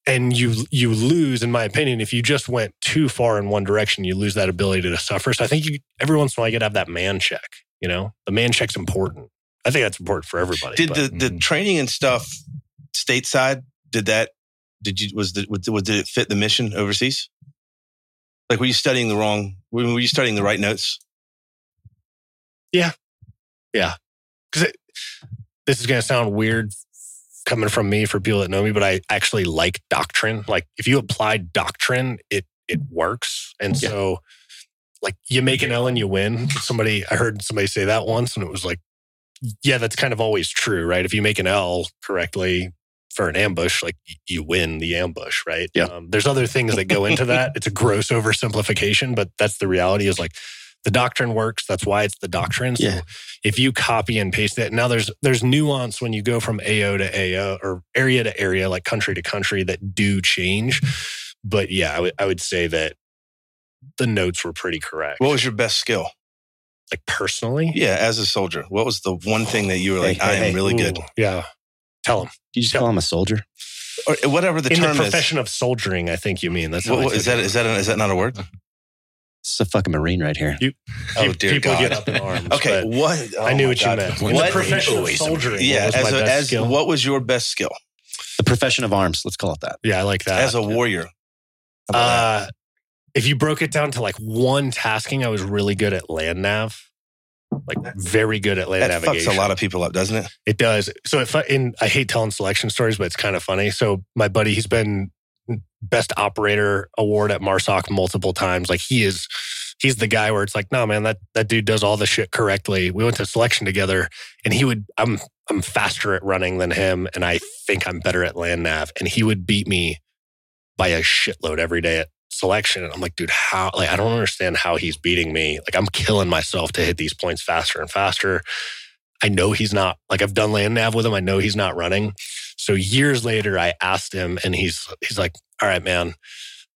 And you you lose, in my opinion, if you just went too far in one direction, you lose that ability to suffer. So I think you every once in a while you gotta have that man check. You know, the man check's important. I think that's important for everybody. Did but- the, the Mhm. training and stuff stateside? Did that? Did you was the was, was- did it fit the mission overseas? Like were you studying the wrong? Were were you studying the right notes? Yeah. Yeah. because this is going to sound weird coming from me for people that know me, but I actually like doctrine. Like if you apply doctrine, it it works. And Yeah. so, like you make an L and you win. Somebody I heard somebody say that once, and it was like, yeah, that's kind of always true, right? If you make an L correctly for an ambush, like you win the ambush, right? Yeah. Um, there's other things that go into that. It's a gross oversimplification, but that's the reality. Is like the doctrine works. That's why it's the doctrine. So Yeah. if you copy and paste it, now there's there's nuance when you go from AO to AO or area to area, like country to country, that do change. But yeah, I would say that the notes were pretty correct. What was your best skill? like personally. Yeah, as a soldier, what was the one thing that you were like, Hey, hey, I am hey. really good, Yeah. Tell him. You just call him a soldier. or whatever the In the term is? profession of soldiering, I think you mean. That's how What, I what, is took that? it. Is that? A, is that not a word? It's a fucking marine right here. You, Oh Pe- dear people God. get up in arms. Okay, but what? I oh knew what God. you meant. What- In the What? profession of soldiering. Yeah, what was as my a, best as skill? what was your best skill The profession of arms. Let's call it that. Yeah, I like that. as a warrior? How about that? Uh, if you broke it down to like one tasking, I was really good at land nav, like very good at land that navigation. fucks a lot of people up, doesn't it? It does. So if I, in, I hate telling selection stories, but it's kind of funny. So my buddy, he's been best operator award at Marsoc multiple times. Like he is, he's the guy where it's like, no, man, that that dude does all the shit correctly. We went to selection together, and he would. I'm I'm faster at running than him, and I think I'm better at land nav, and he would beat me by a shitload every day at selection. And I'm like, dude, how? Like, I don't understand how he's beating me. Like, I'm killing myself to hit these points faster and faster. I know he's not like I've done land nav with him. I know he's not running. So years later, I asked him, and he's he's like, "All right, man,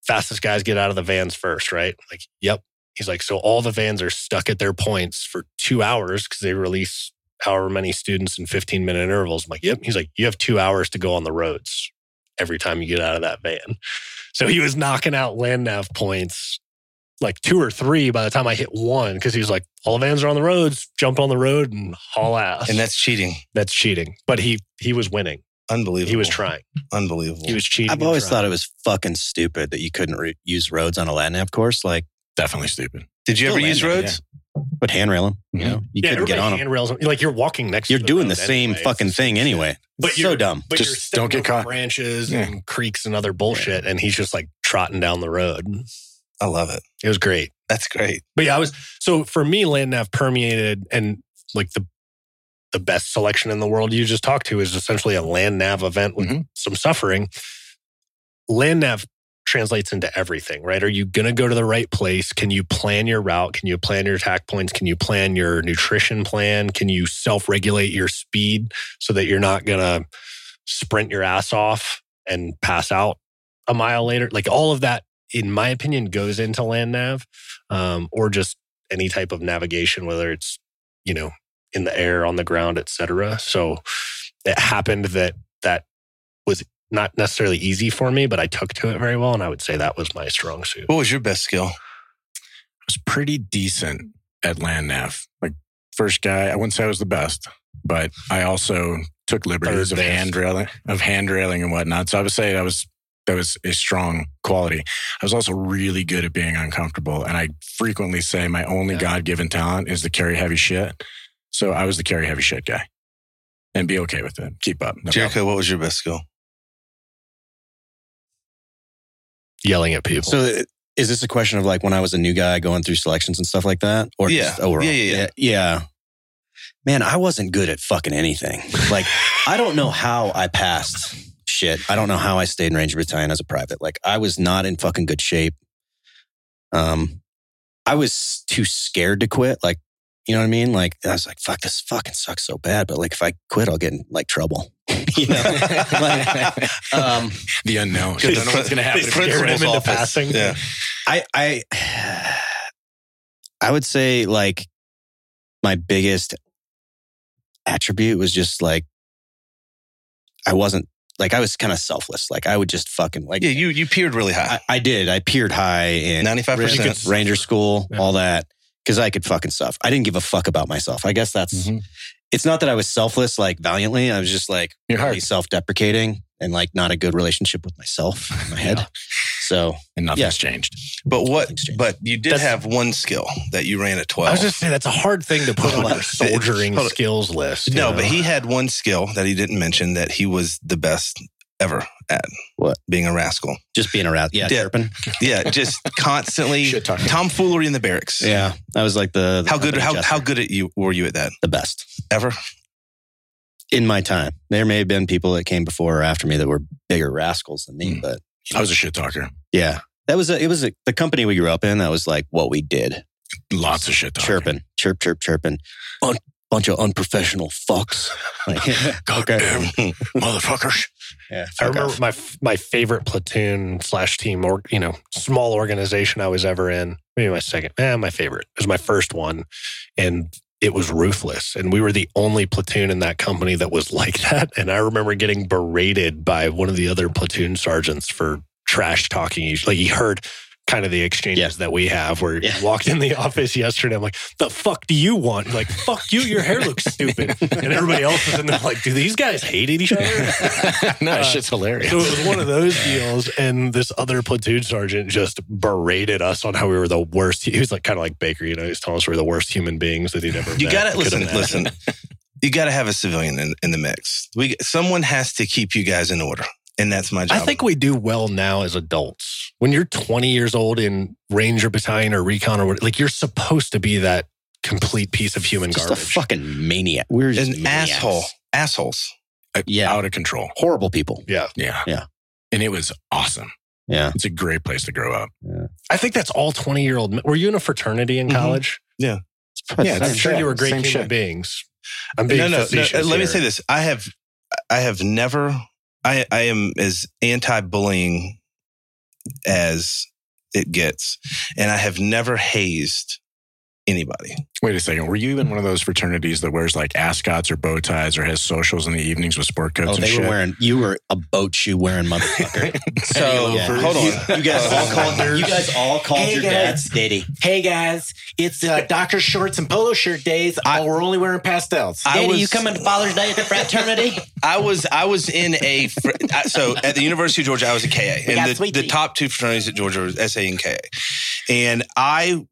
fastest guys get out of the vans first, right?" Like, "Yep." He's like, "So all the vans are stuck at their points for two hours because they release however many students in 15 minute intervals." I'm like, "Yep." He's like, "You have two hours to go on the roads every time you get out of that van." So he was knocking out land nav points like two or three by the time I hit one because he was like, all the vans are on the roads, jump on the road and haul ass. And that's cheating. that's cheating. But he he was winning. Unbelievable. He was trying. Unbelievable. He was cheating. I've always thought it was fucking stupid that you couldn't re- use roads on a land nav course. Like, Definitely stupid. Did you Still ever use landed, roads? but handrail them. You know, you yeah, couldn't get on them. handrails. Like you're walking next. You're to the doing the same anyway. fucking thing anyway. But But you're- so dumb. But Just you're don't get over caught. branches Yeah. and creeks and other bullshit, and he's just like trotting down the road. I love it. It was great. That's great. But yeah, I was so for me, land nav permeated and like the the best selection in the world you just talked to is essentially a land nav event with Mhm. some suffering. Land nav translates into everything, right? Are you going to go to the right place? Can you plan your route? Can you plan your attack points? Can you plan your nutrition plan? Can you self regulate your speed so that you're not going to sprint your ass off and pass out a mile later? Like all of that, in my opinion, goes into land nav um, or just any type of navigation, whether it's, you know, in the air, on the ground, et cetera. So it happened that that was not necessarily easy for me, but I took to it very well. And I would say that was my strong suit. What was your best skill? I was pretty decent at land nav. Like first guy, I wouldn't say I was the best, but I also took liberties of Third best. handrailing, of handrailing and whatnot. So I would say I was that was a strong quality. I was also really good at being uncomfortable, and I frequently say my only Yeah. God given talent is to carry heavy shit. So I was the carry heavy shit guy, and be okay with it. Keep up. No problem. What was your best skill? Yelling at people. So uh, is this a question of like when I was a new guy going through selections and stuff like that? Or Yeah. just overall? Yeah, yeah, yeah. yeah. Man, I wasn't good at fucking anything. Like, I don't know how I passed shit. I don't know how I stayed in Ranger Battalion as a private. Like, I was not in fucking good shape. Um, I was too scared to quit. Like, you know what I mean? Like, I was like, fuck, this fucking sucks so bad. But like, if I quit, I'll get in like trouble. you know? like, um, the unknown. You don't know what's going to happen. They if you scared get him rid him into it. passing. Yeah. I I I would say like my biggest attribute was just like I wasn't like I was kind of selfless. Like I would just fucking like Yeah, you you peered really high. I, I did. I peered high in 95%. Ranger school, Yeah. all that because I could fucking stuff. I didn't give a fuck about myself. I guess that's Mhm. it's not that I was selfless like valiantly. I was just like really self-deprecating and like not a good relationship with myself in my head. Yeah. So and nothing's Yeah. changed. but what? Changed. But you did That's- have one skill that you ran at twelve. I was just saying that's a hard thing to put on your soldiering skills list. no, know? but he had one skill that he didn't mention that he was the best ever at. What? Being a rascal. just being around, yeah, Yeah. chirping. Yeah, just constantly tomfoolery in the barracks. Yeah, I was like the, the How good? How how good at you were you at that? the best Ever? in my time. There may have been people that came before or after me that were bigger rascals than me, Mm. but I was a shit talker. yeah, that was a, it was a, the company we grew up in. That was like what we did, Lots of shit talking. chirping, chirp, chirp, chirping. Un- bunch of unprofessional fucks. Like, okay. Motherfuckers. Yeah, I remember off. my my favorite platoon slash team or you know small organization I was ever in. Maybe my second, eh, my favorite. It was my first one, and it was ruthless. And we were the only platoon in that company that was like that. And I remember getting berated by one of the other platoon sergeants for trash talking. Like he heard kind of the exchanges Yeah. that we have where Yeah. he walked in the office yesterday. I'm like, the fuck do you want? Like, fuck you, your hair looks stupid. And everybody else is in there like, do these guys hate each other? no, Uh, shit's hilarious. So it was one of those deals, and this other platoon sergeant just berated us on how we were the worst. He was like kind of like Baker, you know, he's telling us we're the worst human beings that he'd ever. You got to could listen. Listen, you got to have a civilian in, in the mix. We someone has to keep you guys in order, and that's my job. I think we do well now as adults. When you're 20 years old in Ranger Battalion or Recon or what, like you're supposed to be that complete piece of human Just garbage. a fucking maniac. We're just an maniacs. asshole. Assholes. Yeah. Out of control. Horrible people. yeah, Yeah. Yeah. And it was awesome. Yeah. It's a great place to grow up. Yeah. I think that's all 20 year old. Were you in a fraternity in Mhm. college? It's Yeah, I'm sure shit. you were great Same human shit. beings. I'm being No, no, no. facetious Let me say this. I have, I have never. I, I am as anti-bullying as it gets, and I have never hazed anybody. Wait a second. Were you even one of those fraternities that wears like ascots or bow ties or has socials in the evenings with sport coats Oh, and they shit? were wearing. You were a boat shoe wearing motherfucker. So Yeah. hold on. You, you guys all called. You guys all called Hey, your guys. dads Diddy. Hey guys, it's uh, Doctor Shorts and Polo Shirt days. I- oh, we're only wearing pastels. I Daddy, was- you coming to Father's Day at the fraternity? I was I was in a fr- so at the University of Georgia I was a KA got and the, the top two fraternities at Georgia were SA and KA and I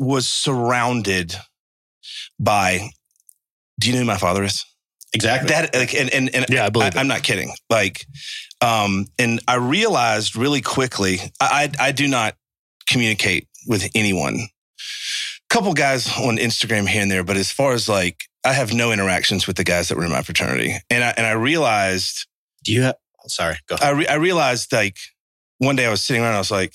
was surrounded by do you know who my father is Exactly. that like and and, and Yeah, I believe I, am not kidding like um and I realized really quickly I I, I do not communicate with anyone couple guys on Instagram here and there but as far as like I have no interactions with the guys that were in my fraternity and I and I realized Do you have? Sorry. Go. I, re- I realized like one day I was sitting around, I was like,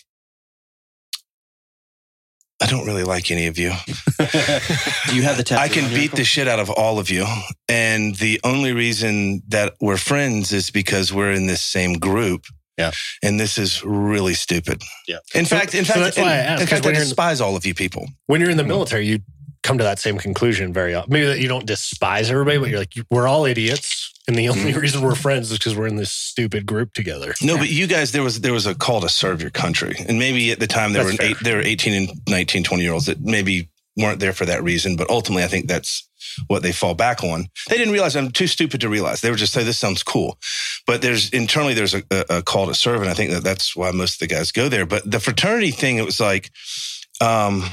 I don't really like any of you. Do you have the tattoo? I can beat the shit out of all of you. And the only reason that we're friends is because we're in this same group. Yeah. And this is really stupid. Yeah. In So- fact, in so fact, that's why I in, asked, in 'cause fact, I when you're in- despise all of you people. when you're in the military, you come to that same conclusion very often. Maybe that you don't despise everybody, but you're like, we're all idiots. And the only reason we're friends is because we're in this stupid group together. No, but you guys, there was there was a call to serve your country, and maybe at the time there That's were eight, there were eighteen and 19, 20 year olds that maybe weren't there for that reason, but ultimately, I think that's what they fall back on. They didn't realize. I'm too stupid to realize. They were just say this sounds cool, but there's internally there's a, a, a call to serve, and I think that that's why most of the guys go there. But the fraternity thing, it was like. um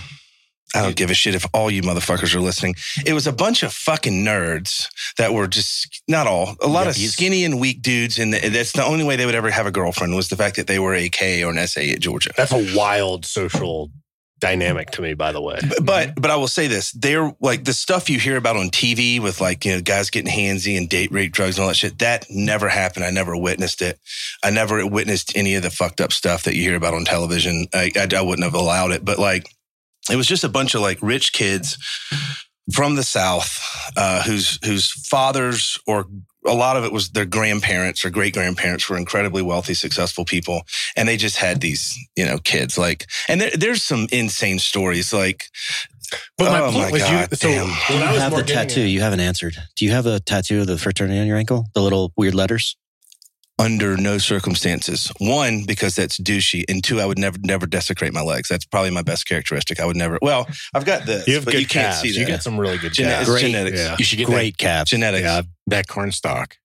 I don't give a shit if all you motherfuckers are listening. It was a bunch of fucking nerds that were just not all, a lot of skinny and weak dudes, and that's the only way they would ever have a girlfriend was the fact that they were a K or an SA at Georgia. That's a wild social dynamic to me, by the way. But, but but I will say this: they're like the stuff you hear about on TV with like you know guys getting handsy and date rape drugs and all that shit. That never happened. I never witnessed it. I never witnessed any of the fucked up stuff that you hear about on television. I, I, I wouldn't have allowed it. But like, it was just a bunch of like rich kids from the South uh, whose whose fathers or a lot of it was their grandparents or great grandparents were incredibly wealthy, successful people, and they just had these you know kids like. And there, there's some insane stories like. But my Oh point my was, God, you, so damn. when you I was have the tattoo? at- You haven't answered. Do you have a tattoo of the fraternity on your ankle? The little weird letters? Under no circumstances. One, because that's douchey, and two, I would never never desecrate my legs. That's probably my best characteristic. I would never. Well, I've got this, you have but good you can't calves. see that. You get some really good Gene- calves. it's genetics. Yeah. You should get Great calves. Genetics. that, that corn stalk.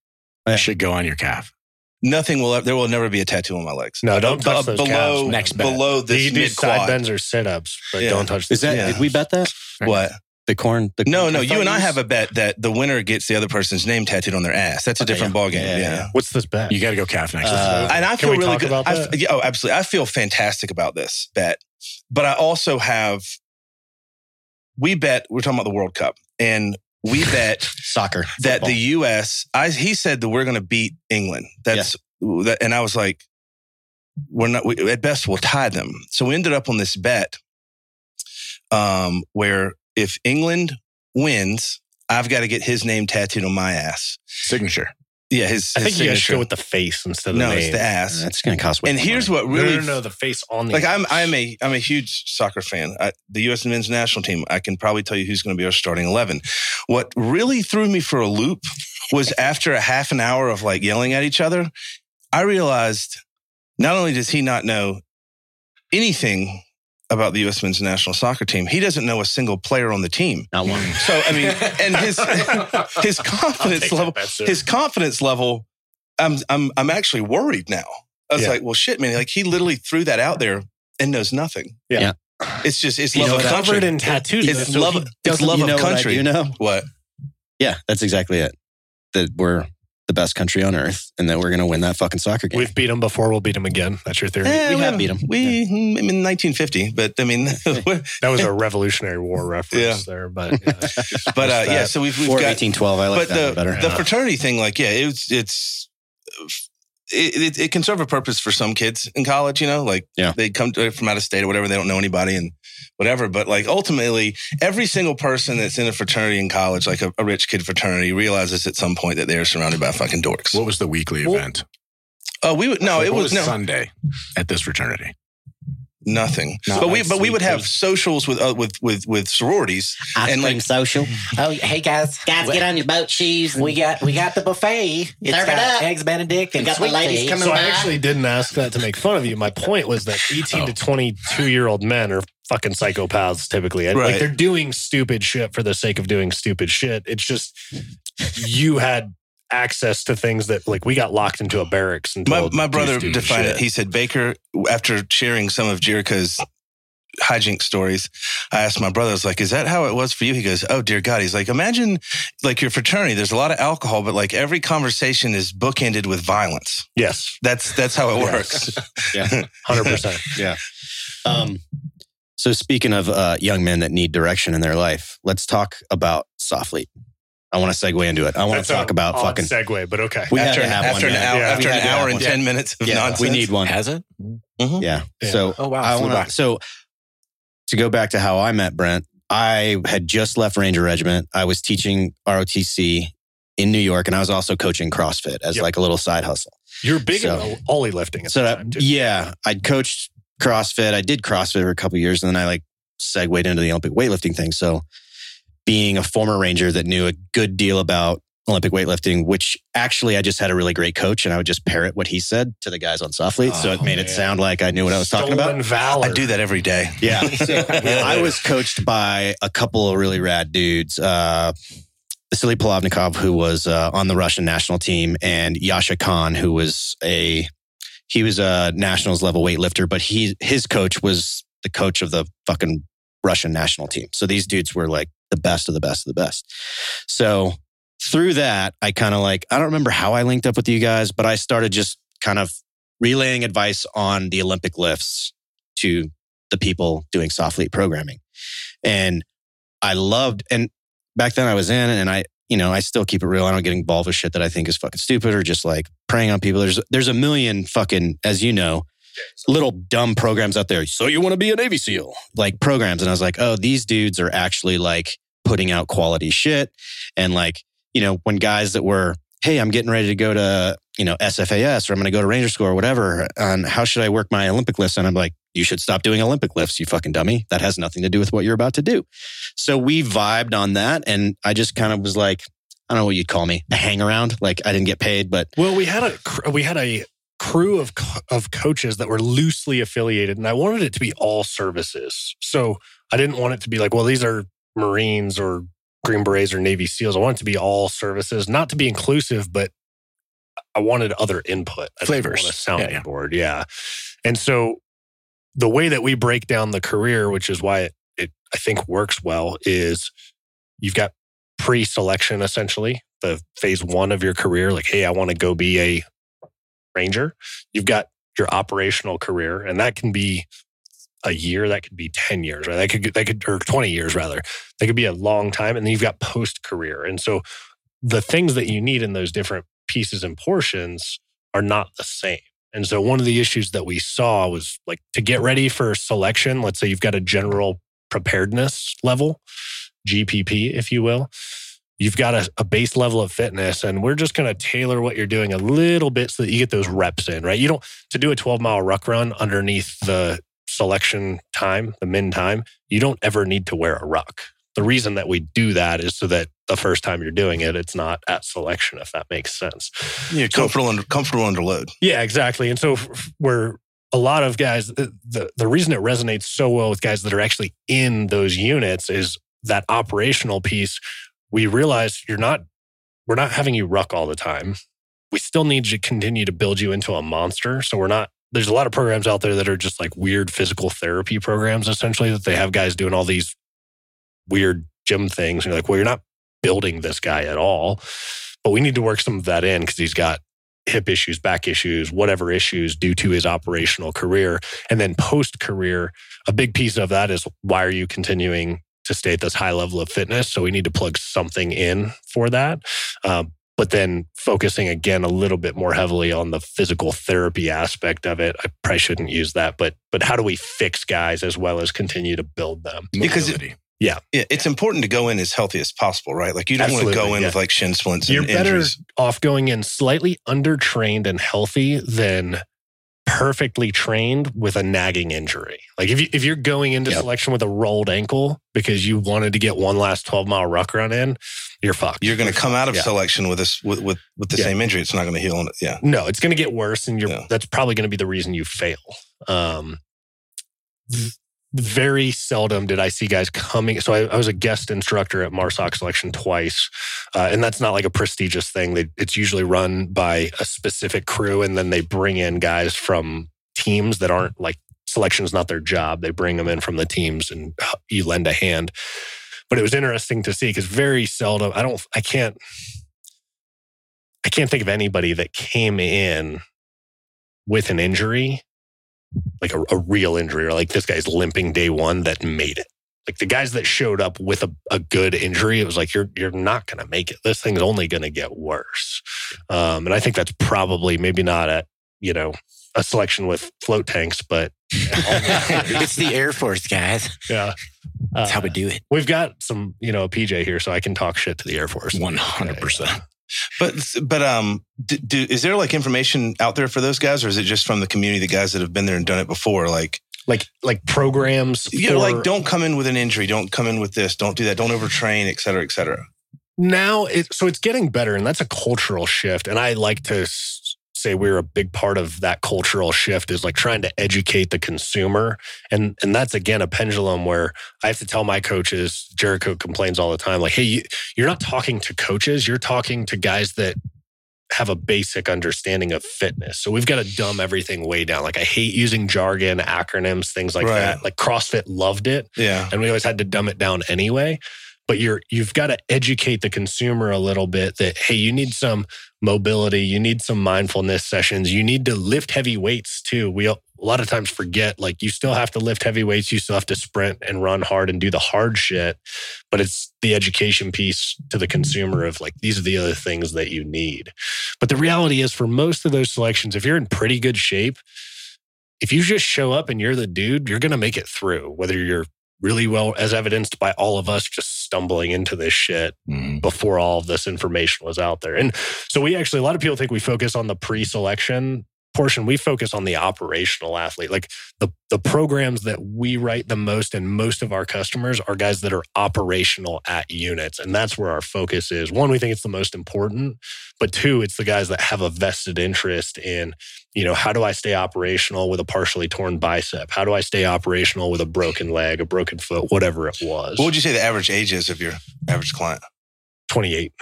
Yeah. Should go on your calf. Nothing will. There will never be a tattoo on my legs. No, don't Bu- touch those below. calves. Next bet. below You this can do mid side quad. bends or sit ups, but Yeah. don't touch. Is that? Yeah. Did we bet that? What? The corn. The, No, no. You and I have a bet that the winner gets the other person's name tattooed on their ass. That's a Okay, different yeah. ballgame. Yeah, Yeah. yeah, yeah. What's this bet? You got to go calf next. Uh, and I Can feel we really talk good. about I that? f- yeah, oh, absolutely. I feel fantastic about this bet, but I also have. We bet. We're talking about the World Cup, and we bet soccer. that football. the U.S. I he said that we're going to beat England. That's that, and I was like, we're not. We, at best, we'll tie them. So we ended up on this bet, um, where if England wins, I've got to get his name tattooed on my ass. Signature. Yeah, his. I his think you guys should signature. go with the face instead of no, the name. it's the ass. That's going to cost way and here's money. what really no, no, no, the face on the like I'm I'm a I'm a huge soccer fan. I, the U.S. men's national team. I can probably tell you who's going to be our starting eleven. What really threw me for a loop was after a half an hour of like yelling at each other, I realized not only does he not know anything about the U.S. men's national soccer team, he doesn't know a single player on the team. Not one. So I mean, and his his confidence take that level, his confidence level, I'm I'm I'm actually worried now. I was Yeah. like, well, shit, man. Like he literally threw that out there and knows nothing. Yeah. Yeah. It's just it's You love know of country. covered in tattoos. It's so love. It's love you know of what I country. do know? What? Yeah, that's exactly it. That we're the best country on earth and that we're going to win that fucking soccer game. We've beat them before. We'll beat them again. That's your theory. Eh, we have beat them. We mm, I mean 1950, but I mean, That was a Revolutionary War reference Yeah. there, but yeah. uh, yeah. So we've we've got 1812. I like but that the better. the fraternity thing, like, yeah, it's it's it, it, it can serve a purpose for some kids in college. You know, like Yeah. they come from out of state or whatever, they don't know anybody and whatever. But like ultimately, every single person that's in a fraternity in college, like a, a rich kid fraternity, realizes at some point that they're surrounded by fucking dorks. What was the weekly Well, event? Oh, we would no, Like, it what was, no Sunday at this fraternity. nothing. Not but we but we would have socials with uh, with with with sororities. Ice and, like- social. Oh, hey guys, Guys, get on your boat shoes. we got we got the buffet. It's Serve it got up. eggs Benedict and We got the sweet ladies tea. coming so I actually didn't ask that to make fun of you. My point was that 18 to 22 year old men are fucking psychopaths typically. And, Right. Like they're doing stupid shit for the sake of doing stupid shit. It's just you had access to things that like we got locked into a barracks and My told my brother defined shit. it. He said Baker after sharing some of Jericho's hijink stories. I asked my brother, I was like, "Is that how it was for you?" He goes, "Oh dear God." He's like, "Imagine like your fraternity. There's a lot of alcohol, but like every conversation is bookended with violence. yes, That's that's how it works." Yeah. 100%. Yeah. Um, so speaking of uh, young men that need direction in their life, let's talk about SOFLETE. I want to segue into it. I want That's to talk a about odd fucking. segue, but okay. We had after to an, have after one, an hour Yeah, after an had to have hour and one. ten minutes of Yeah, nonsense. we need one. Has it? Mhm. Yeah. Yeah. So Oh wow. I flew wanna, So to go back to how I met Brent, I had just left Ranger Regiment. I was teaching ROTC in New York, and I was also coaching CrossFit as Yep. like a little side hustle. You're big So- in oly lifting at So the that, time, too. yeah, I'd coached CrossFit. I did CrossFit for a couple of years, and then I like segued into the Olympic weightlifting thing. So being a former Ranger that knew a good deal about Olympic weightlifting, which actually I just had a really great coach, and I would just parrot what he said to the guys on SOFLETE. so it Oh, made it sound like I knew what I was talking about. Stolen valor. I do that every day. Yeah. So I was coached by a couple of really rad dudes. Uh, Vasily Polovnikov, who was uh, on the Russian national team, and Yasha Kahn, who was a he was a nationals level weightlifter, but he his coach was the coach of the fucking Russian national team. So these dudes were like the best of the best of the best. So through that, I kind of like I don't remember how I linked up with you guys, but I started just kind of relaying advice on the Olympic lifts to the people doing SOFLETE programming. And I loved, and back then I was in and I, you know, I still keep it real. I don't get involved with shit that I think is fucking stupid or just like preying on people. There's, there's a million fucking, as you know, little dumb programs out there. So you want to be a Navy SEAL, like programs. And I was like, oh, these dudes are actually like putting out quality shit. And like, you know, when guys that were, hey, I'm getting ready to go to, you know, SFAS or I'm going to go to Ranger School or whatever. on how should I work my Olympic list? And I'm like, you should stop doing Olympic lifts, you fucking dummy. That has nothing to do with what you're about to do. So we vibed on that. And I just kind of was like, I don't know what you'd call me, a hang around. Like I didn't get paid, but Well, we had a we had a crew of of coaches that were loosely affiliated, and I wanted it to be all services. So I didn't want it to be like, well, these are Marines or Green Berets or Navy SEAls. I wanted it to be all services, not to be inclusive, but I wanted other input. I didn't Flavors. want a sounding Yeah, yeah. board, yeah. And so the way that we break down the career, which is why it, it I think works well, is you've got pre-selection essentially the phase one of your career like hey i want to go be a ranger. You've got your operational career and that can be a year that could be 10 years right that could that could or 20 years rather. That could be a long time and then you've got post career and so the things that you need in those different pieces and portions are not the same and so one of the issues that we saw was like to get ready for selection let's say you've got a general preparedness level gpp if you will you've got a, a base level of fitness and we're just going to tailor what you're doing a little bit so that you get those reps in, right? You don't, to do a 12 mile ruck run underneath the selection time, the min time, you don't ever need to wear a ruck. The reason that we do that is so that the first time you're doing it, it's not at selection, if that makes sense. You're comfortable under comfortable under load. Yeah, exactly. And so we're a lot of guys. The, the the reason it resonates so well with guys that are actually in those units is that operational piece. We realize you're not. We're not having you ruck all the time. We still need to continue to build you into a monster. So we're not. There's a lot of programs out there that are just like weird physical therapy programs, essentially that they have guys doing all these weird gym things. And you're like, well, you're not building this guy at all. But we need to work some of that in because he's got hip issues, back issues, whatever issues due to his operational career. And then post career, a big piece of that is why are you continuing to stay at this high level of fitness? So we need to plug something in for that. Um, but then focusing again a little bit more heavily on the physical therapy aspect of it. I probably shouldn't use that, but but how do we fix guys as well as continue to build them? Because it- Mobility. Yeah, it's important to go in as healthy as possible, right? Like you don't want to go in yeah. with like shin splints and You're better injuries. off going in slightly undertrained and healthy than perfectly trained with a nagging injury. Like if you if you're going into Yep. selection with a rolled ankle because you wanted to get one last 12 mile ruck run in, you're fucked. You're going to come out of Yeah. selection with this with with, with the Yeah. same injury. It's not going to heal on. Yeah, No, it's going to get worse, and you're Yeah. that's probably going to be the reason you fail. Um, very seldom did I see guys coming. So I, I was a guest instructor at MARSOC Selection twice, uh, and that's not like a prestigious thing. They, it's usually run by a specific crew, and then they bring in guys from teams that aren't like selection is not their job. They bring them in from the teams, and you lend a hand. But it was interesting to see because very seldom I don't I can't I can't think of anybody that came in with an injury, like a, a real injury, or like this guy's limping day one that made it. Like the guys that showed up with a, a good injury, it was like you're you're not going to make it. This thing's only going to get worse. Um, and I think that's probably maybe not at you know a selection with float tanks, but it's the Air Force, guys. yeah, That's how Uh, we do it. We've got some, you know, a PJ here, so I can talk shit to the Air Force. One hundred percent. But but um, do, do, is there like information out there for those guys, or is it just from the community, the guys that have been there and done it before? Like, Like like programs. you know, for- like don't come in with an injury, don't come in with this, don't do that, don't overtrain, et cetera, et cetera. now it so it's getting better and that's a cultural shift and i like to say we're a big part of that cultural shift is like trying to educate the consumer. And and that's again a pendulum where i have to tell my coaches jericho complains all the time like hey you, you're not talking to coaches you're talking to guys that have a basic understanding of fitness. So we've got to dumb everything way down. Like i hate using jargon acronyms things like Right. that. Like crossfit loved it Yeah, and we always had to dumb it down anyway. But you're you've got to educate the consumer a little bit that hey you need some mobility you need some mindfulness sessions you need to lift heavy weights too. We a lot of times forget like you still have to lift heavy weights you still have to sprint and run hard and do the hard shit but it's the education piece to the consumer of like these are the other things that you need. But the reality is for most of those selections if you're in pretty good shape if you just show up and you're the dude you're going to make it through whether you're really well as evidenced by all of us just stumbling into this shit Mhm. before all of this information was out there. And so we actually, a lot of people think we focus on the pre-selection portion. We focus on the operational athlete. Like the, the programs that we write the most and most of our customers are guys that are operational at units. And that's where our focus is. One, we think it's the most important, but two, it's the guys that have a vested interest in, you know, how do I stay operational with a partially torn bicep? How do I stay operational with a broken leg, a broken foot, whatever it was? what would you say the average age is of your average client? 28.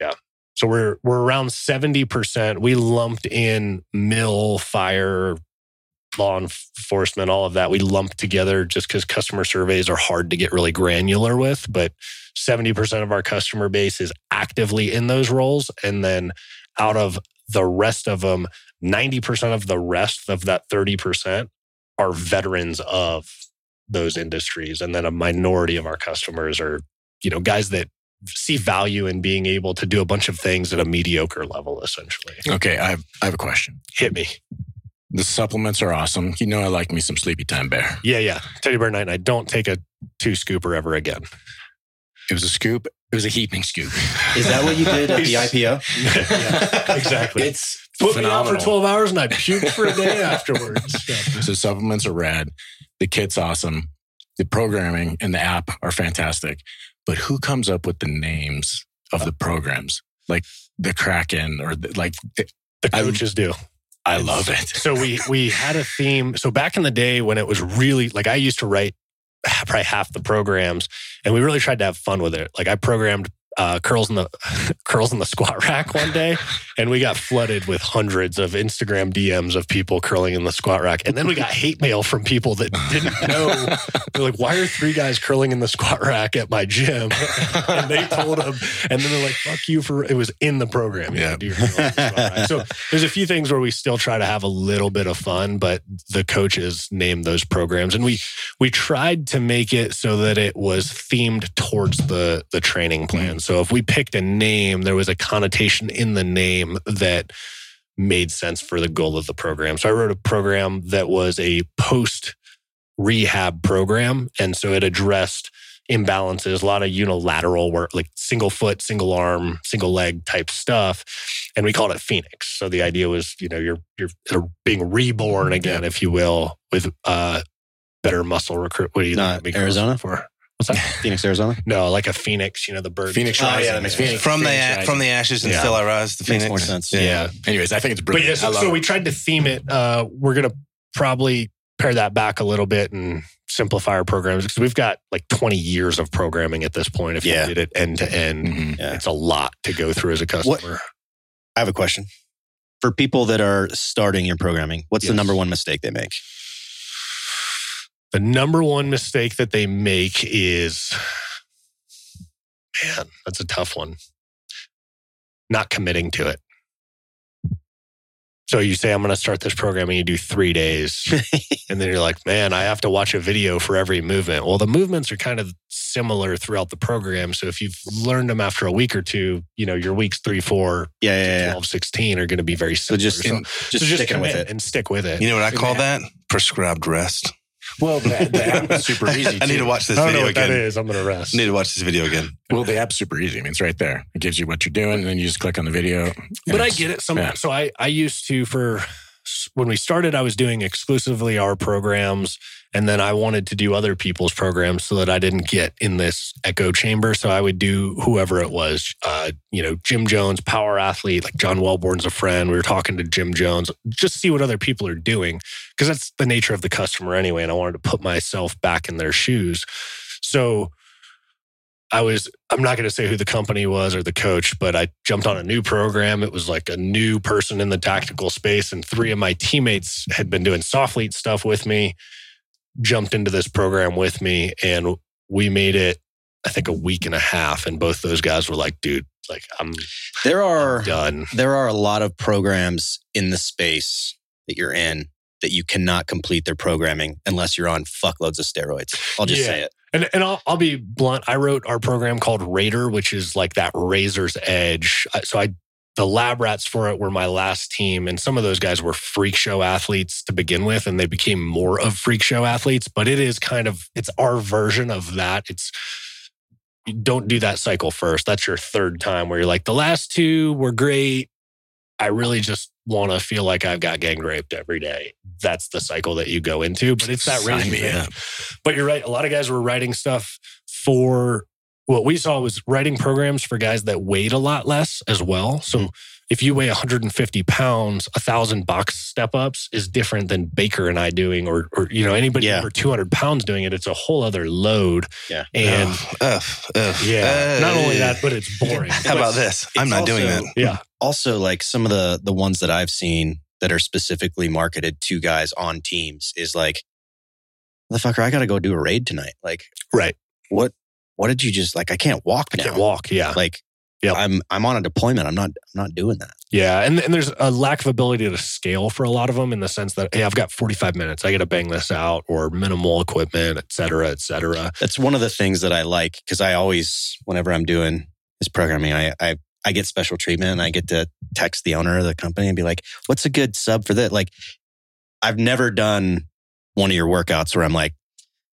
Yeah. So we're we're around 70%. We lumped in mill, fire, law enforcement, all of that. We lumped together just because customer surveys are hard to get really granular with. But 70% of our customer base is actively in those roles. And then out of the rest of them, 90% of the rest of that 30% are veterans of those industries. And then a minority of our customers are, you know, guys that see value in being able to do a bunch of things at a mediocre level, essentially. Okay, I have, I have a question. Hit me. The supplements are awesome. You know, I like me some Sleepy Time Bear. Yeah, yeah. Teddy Bear Night Night. Don't take a two scooper ever again. It was a scoop. It was a heaping scoop. Is that what you did at the IPO? yeah, exactly. It's Put me out for 12 hours and I puked for a day afterwards. Yeah. So supplements are rad. The kit's awesome. The programming and the app are fantastic. But who comes up with the names of the programs? Like the Kraken or the, like, The I- coaches do. I love it. So we we had a theme. So back in the day when it was really like I used to write probably half the programs, and we really tried to have fun with it. Like I programmed uh, curls in the curls in the squat rack one day, and we got flooded with hundreds of Instagram DMs of people curling in the squat rack, and then we got hate mail from people that didn't know. They're like, "Why are three guys curling in the squat rack at my gym?" and they told them, and then they're like, "Fuck you for it was in the program." you Yeah. know, do your curl in the. So there's a few things where we still try to have a little bit of fun, but the coaches name those programs, and we we tried to make it so that it was themed towards the the training plan. So if we picked a name, there was a connotation in the name that made sense for the goal of the program. So I wrote a program that was a post rehab program, and so it addressed imbalances, a lot of unilateral work, like single foot, single arm, single leg type stuff. And we called it Phoenix. So the idea was, you know, you're you're being reborn again, if you will, with uh better muscle recruit. What do you Not think? Arizona? for? What's that? Phoenix, Arizona. No, like a phoenix, you know, the bird. Phoenix Oh, yeah, that makes It's Phoenix, from the Phoenix a- Rising. from the ashes and Yeah. still I rise. The Makes phoenix. more sense. Yeah. Anyways, I think it's But brilliant. yes, I love so it. we tried to theme it. Uh, we're gonna probably pare that back a little bit and simplify our programs because we've got like 20 years of programming at this point. If Yeah. you did it end to end, Mhm. Yeah. it's a lot to go through as a customer. I have a question. For people that are starting your programming, what's the Yes. number one mistake they make? The number one mistake that they make is, man, that's a tough one. Not committing to it. So you say, I'm going to start this program and you do three days. and then you're like, man, I have to watch a video for every movement. Well, the movements are kind of similar throughout the program. So if you've learned them after a week or two, you know, your weeks three, four, Yeah, yeah, yeah. 12, 16 are going to be very So similar. just, So, just so sticking with it. and stick with it. You know what I call that? Prescribed rest. Well, the, the app is super easy. I need to watch this I don't know video what again. is. I'm going to rest. I need to watch this video again. Well, the app's super easy. I mean, it's right there. It gives you what you're doing, and then you just click on the video. but I it's- get it. Some, yeah. So I, I used to for when we started, I was doing exclusively our programs, and then I wanted to do other people's programs so that I didn't get in this echo chamber. So I would do whoever it was, uh, you know, Jim Jones, power athlete, like John Welbourn's a friend. We were talking to Jim Jones, just see what other people are doing because that's the nature of the customer anyway. And I wanted to put myself back in their shoes. So I was, I'm not going to say who the company was or the coach, but I jumped on a new program. It was like a new person in the tactical space, and three of my teammates had been doing SOFLETE stuff with me, jumped into this program with me, and we made it, I think, a week and a half. And both those guys were like, dude, like, I'm There are done. there are a lot of programs in the space that you're in that you cannot complete their programming unless you're on fuckloads of steroids. I'll just Yeah. say it. And, and I'll, I'll be blunt. I wrote our program called Raider, which is like that razor's edge. Uh, so I, the lab rats for it were my last team. And some of those guys were freak show athletes to begin with, and they became more of freak show athletes. But it is kind of, it's our version of that. It's, don't do that cycle first. That's your third time where you're like, the last two were great. I really just want to feel like I've got gang raped every day. That's the cycle that you go into. But it's that Sign razor's me edge. up. But you're right. A lot of guys were writing stuff for what we saw was writing programs for guys that weighed a lot less as well. So if you weigh 150 pounds, a thousand box step ups is different than Baker and I doing, or or you know anybody Yeah. over 200 pounds doing it. It's a whole other load. Yeah. And Ugh, ugh, ugh. yeah, not only Uh, that, but it's boring. How about this? I'm It's not doing also- that. Yeah. Also, like some of the the ones that I've seen that are specifically marketed to guys on teams is like, motherfucker, I got to go do a raid tonight. Like, Right. what? What did you just like? I can't walk I now. can't walk. Yeah. Like, Yep. I'm I'm on a deployment. I'm not I'm not doing that. Yeah, and and there's a lack of ability to scale for a lot of them in the sense that hey, I've got 45 minutes, I got to bang this out, or minimal equipment, et cetera, et cetera. That's one of the things that I like because I always, whenever I'm doing this programming, I, I I get special treatment and I get to text the owner of the company and be like, "What's a good sub for that?" Like, I've never done one of your workouts where I'm like,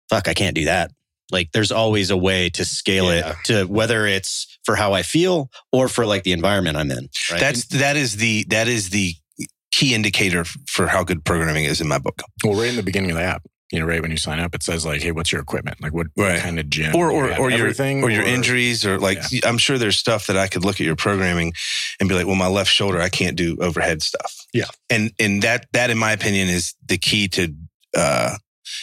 "Fuck, I can't do that." Like there's always a way to scale Yeah. it to whether it's for how I feel or for like the environment I'm in. Right. That's that is the that is the key indicator for how good programming is in my book. Well, right in the beginning of the app, you know, right when you sign up, it says like, "Hey, what's your equipment? Like, what, what Right. kind of gym? Or Do you or have or your everything, or your injuries or like I'm sure there's stuff that I could look at your programming and be like, well, my left shoulder I can't do overhead stuff. Yeah. and and that that in my opinion is the key to uh,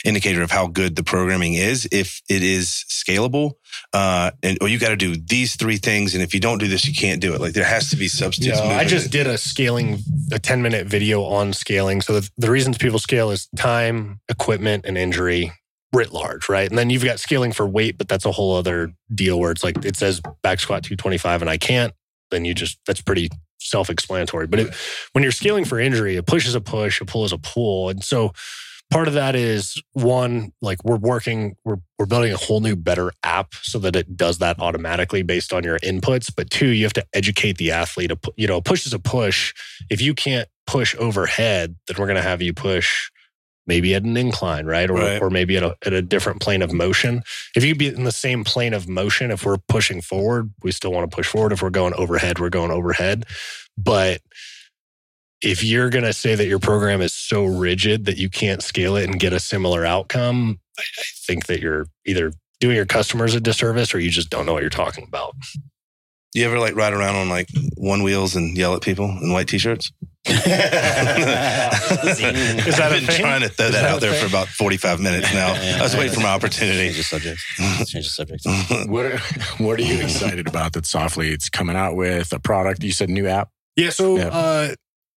indicator of how good the programming is. If it is scalable, uh, and or you got to do these three things, and if you don't do this, you can't do it. Like there has to be substitutes. No, I just did a scaling, a 10 minute video on scaling. So the, the reasons people scale is time, equipment, and injury writ large, right? And then you've got scaling for weight, but that's a whole other deal where it's like it says back squat 225 and I can't, then you just, that's pretty self explanatory. But it, when you're scaling for injury, a push is a push, a pull is a pull. And so part of that is one, like we're working, we're, we're building a whole new, better app so that it does that automatically based on your inputs. But two, you have to educate the athlete. You know, push is a push. If you can't push overhead, then we're going to have you push maybe at an incline, right? Or, Right. or maybe at a, at a different plane of motion. If you be in the same plane of motion, if we're pushing forward, we still want to push forward. If we're going overhead, we're going overhead. But if you're going to say that your program is so rigid that you can't scale it and get a similar outcome, I, I think that you're either doing your customers a disservice or you just don't know what you're talking about. Do you ever like ride around on like one wheels and yell at people in white t-shirts? Is that a I've been thing? trying to throw that, that out there thing? for about 45 minutes now. I was waiting for my opportunity. Change the subject. Change the subject. What are, what are you excited about that SOFLETE it's coming out with a product? You said new app. Yeah. So, Yeah. uh,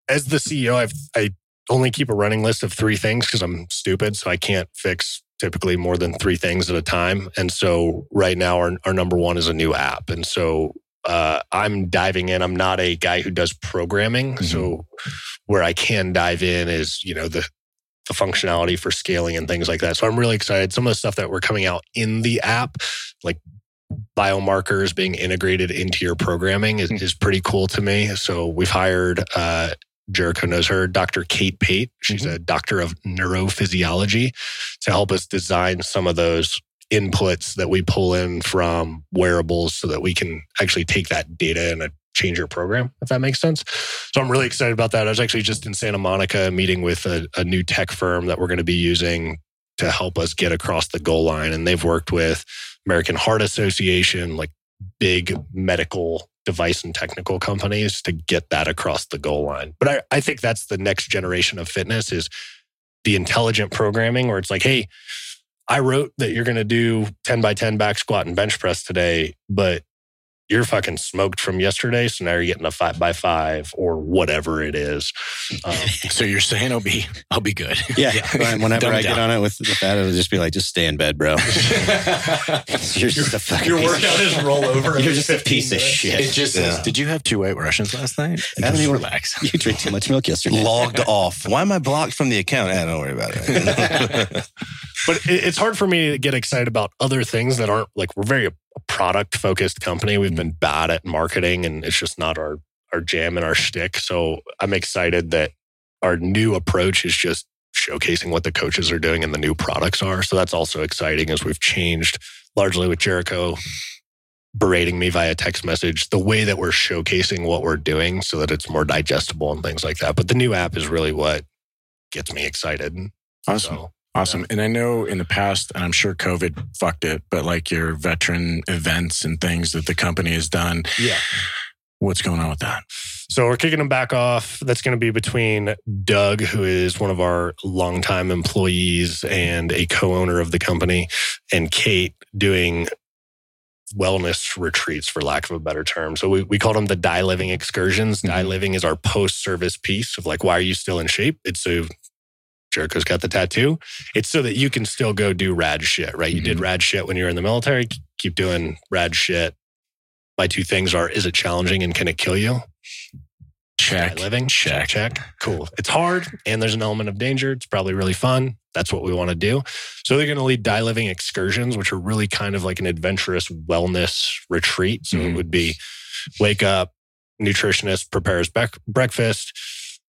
as the CEO, I've, I only keep a running list of three things because I'm stupid. So I can't fix typically more than three things at a time. And so right now our, our number one is a new app. And so, uh, I'm diving in. I'm not a guy who does programming. So where I can dive in is, you know, the, the functionality for scaling and things like that. So I'm really excited. Some of the stuff that we're coming out in the app, like biomarkers being integrated into your programming is, Mm. is pretty cool to me. So we've hired uh Jericho knows her, Dr. Kate Pate. She's a doctor of neurophysiology to help us design some of those inputs that we pull in from wearables so that we can actually take that data and uh, change your program, if that makes sense. So I'm really excited about that. I was actually just in Santa Monica meeting with a, a new tech firm that we're going to be using to help us get across the goal line. And they've worked with American Heart Association, like big medical device and technical companies to get that across the goal line. But I, I think that's the next generation of fitness is the intelligent programming where it's like, hey, I wrote that you're going to do 10 by 10 back squat and bench press today, but you're fucking smoked from yesterday. So now you're getting a five by five or whatever it is. Um, So you're saying I'll be I'll be good. Yeah. Right, Whenever Dumb I get down. on it with, with that, it'll just be like, just stay in bed, bro. You're just a fucking piece of is roll over. You're just a piece of shit. It just Yeah. says, "Did you have two white Russians last night?" I don't even- relax. You drank too much milk yesterday. Logged off. Why am I blocked from the account? Eh, don't worry about it. but it, it's hard for me to get excited about other things that aren't like we're very a product focused company. We've mm-hmm. been bad at marketing, and it's just not our our jam and our shtick. So I'm excited that our new approach is just showcasing what the coaches are doing and the new products are. So that's also exciting as we've changed largely with Jericho berating me via text message the way that we're showcasing what we're doing so that it's more digestible and things like that. But the new app is really what gets me excited. Awesome. So Awesome. And I know in the past, and I'm sure COVID fucked it, but like your veteran events and things that the company has done. Yeah. What's going on with that? So we're kicking them back off. That's going to be between Doug, who is one of our longtime employees and a co-owner of the company, and Kate doing wellness retreats, for lack of a better term. So we, we call them the Die Living excursions. Die Mhm. Living is our post-service piece of like, why are you still in shape? It's so Jericho's got the tattoo. It's so that you can still go do rad shit, right? You did rad shit when you were in the military. Keep doing rad shit. My two things are: is it challenging and can it kill you? Check. Living. Check. Check. Cool. It's hard and there's an element of danger. It's probably really fun. That's what we want to do. So they're going to lead die living excursions, which are really kind of like an adventurous wellness retreat. So it Mhm. would be wake up, nutritionist prepares bec- breakfast,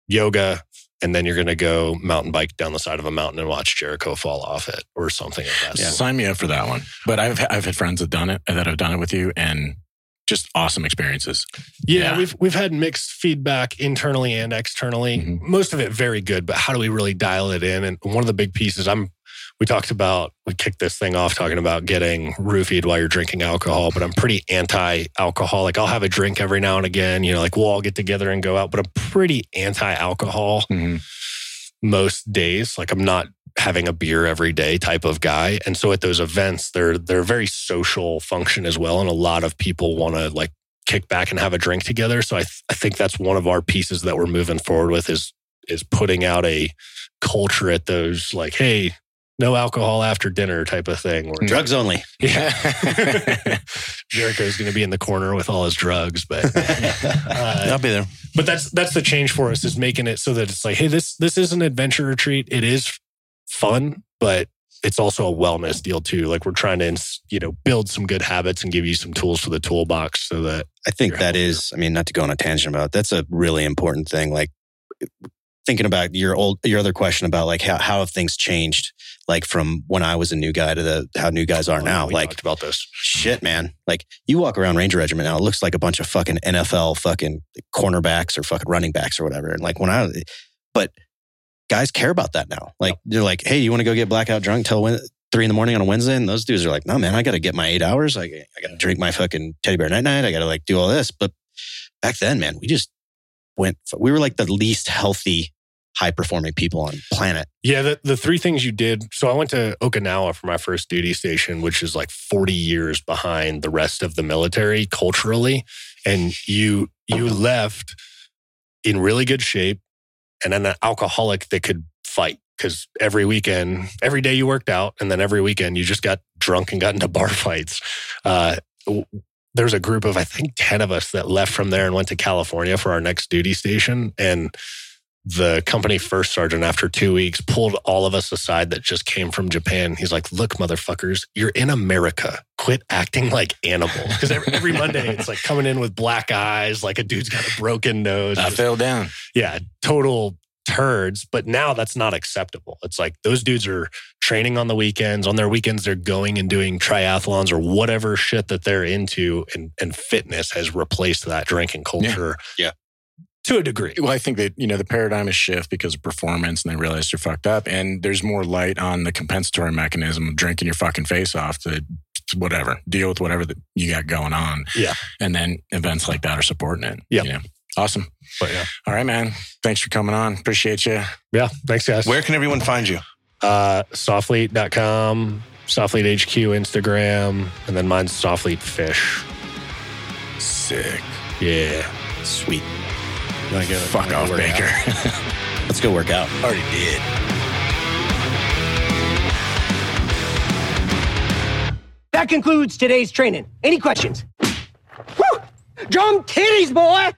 yoga, and then you're going to go mountain bike down the side of a mountain and watch Jericho fall off it or something like that. Yeah, sign me up for that one. But I've I've had friends that done it that have done it with you, and just awesome experiences. Yeah, Yeah. we've we've had mixed feedback internally and externally. Mhm. Most of it very good, but how do we really dial it in? And one of the big pieces I'm we talked about we kicked this thing off talking about getting roofied while you're drinking alcohol, but I'm pretty anti-alcohol. Like I'll have a drink every now and again, you know, like we'll all get together and go out, but I'm pretty anti-alcohol Mhm. most days. Like I'm not having a beer every day type of guy. And so at those events, they're they're a very social function as well. And a lot of people want to like kick back and have a drink together. So I th- I think that's one of our pieces that we're moving forward with is is putting out a culture at those like, hey, no alcohol after dinner type of thing. Or Drugs only. yeah. Jericho's going to be in the corner with all his drugs, but uh, I'll be there. but that's that's the change for us is making it so that it's like hey this this is an adventure retreat it is fun but it's also a wellness deal too like we're trying to you know build some good habits and give you some tools for the toolbox so that I think that is, I mean, not to go on a tangent about it, that's a really important thing. Like thinking about your old, your other question about like how, how have things changed, like from when I was a new guy to the, how new guys are oh, now. we Like about this shit, man. Like you walk around Ranger Regiment now, it looks like a bunch of fucking NFL fucking cornerbacks or fucking running backs or whatever. And like when I, but guys care about that now. Like they're like, hey, you want to go get blackout drunk till three in the morning on a Wednesday? And those dudes are like, no, man, I got to get my eight hours. I, I got to drink my fucking teddy bear night night. I got to like do all this. But back then, man, we just went, we were like the least healthy, high performing people on planet. yeah the, the three things you did so i went to okinawa for my first duty station which is like 40 years behind the rest of the military culturally and you you left in really good shape and an alcoholic that could fight because every weekend every day you worked out and then every weekend you just got drunk and got into bar fights uh, there's a group of i think 10 of us that left from there and went to california for our next duty station and the company first sergeant after two weeks pulled all of us aside that just came from Japan. He's like, look, motherfuckers, you're in America. Quit acting like animals. Because every, every Monday it's like coming in with black eyes, like a dude's got a broken nose. I Just- fell down. yeah, total turds. But now that's not acceptable. It's like those dudes are training on the weekends. On their weekends, they're going and doing triathlons or whatever shit that they're into. And, and fitness has replaced that drinking culture. Yeah. To a degree. Well, I think that you know the paradigm is shift because of performance, and they realize they're fucked up, and there's more light on the compensatory mechanism of drinking your fucking face off to, to whatever deal with whatever that you got going on. Yeah. and then events like that are supporting it. Yeah. you know? awesome. But yeah. All right, man. Thanks for coming on. Appreciate you. Yeah. Thanks, guys. Where can everyone find you? Uh, SOFLETE.com, SOFLETE HQ Instagram, and then mine's SOFLETE Fish. Sick. Yeah. Sweet. You wanna go, Fuck wanna off, Baker. Let's go work out. Already did. That concludes today's training. Any questions? Woo! Drum titties, boy!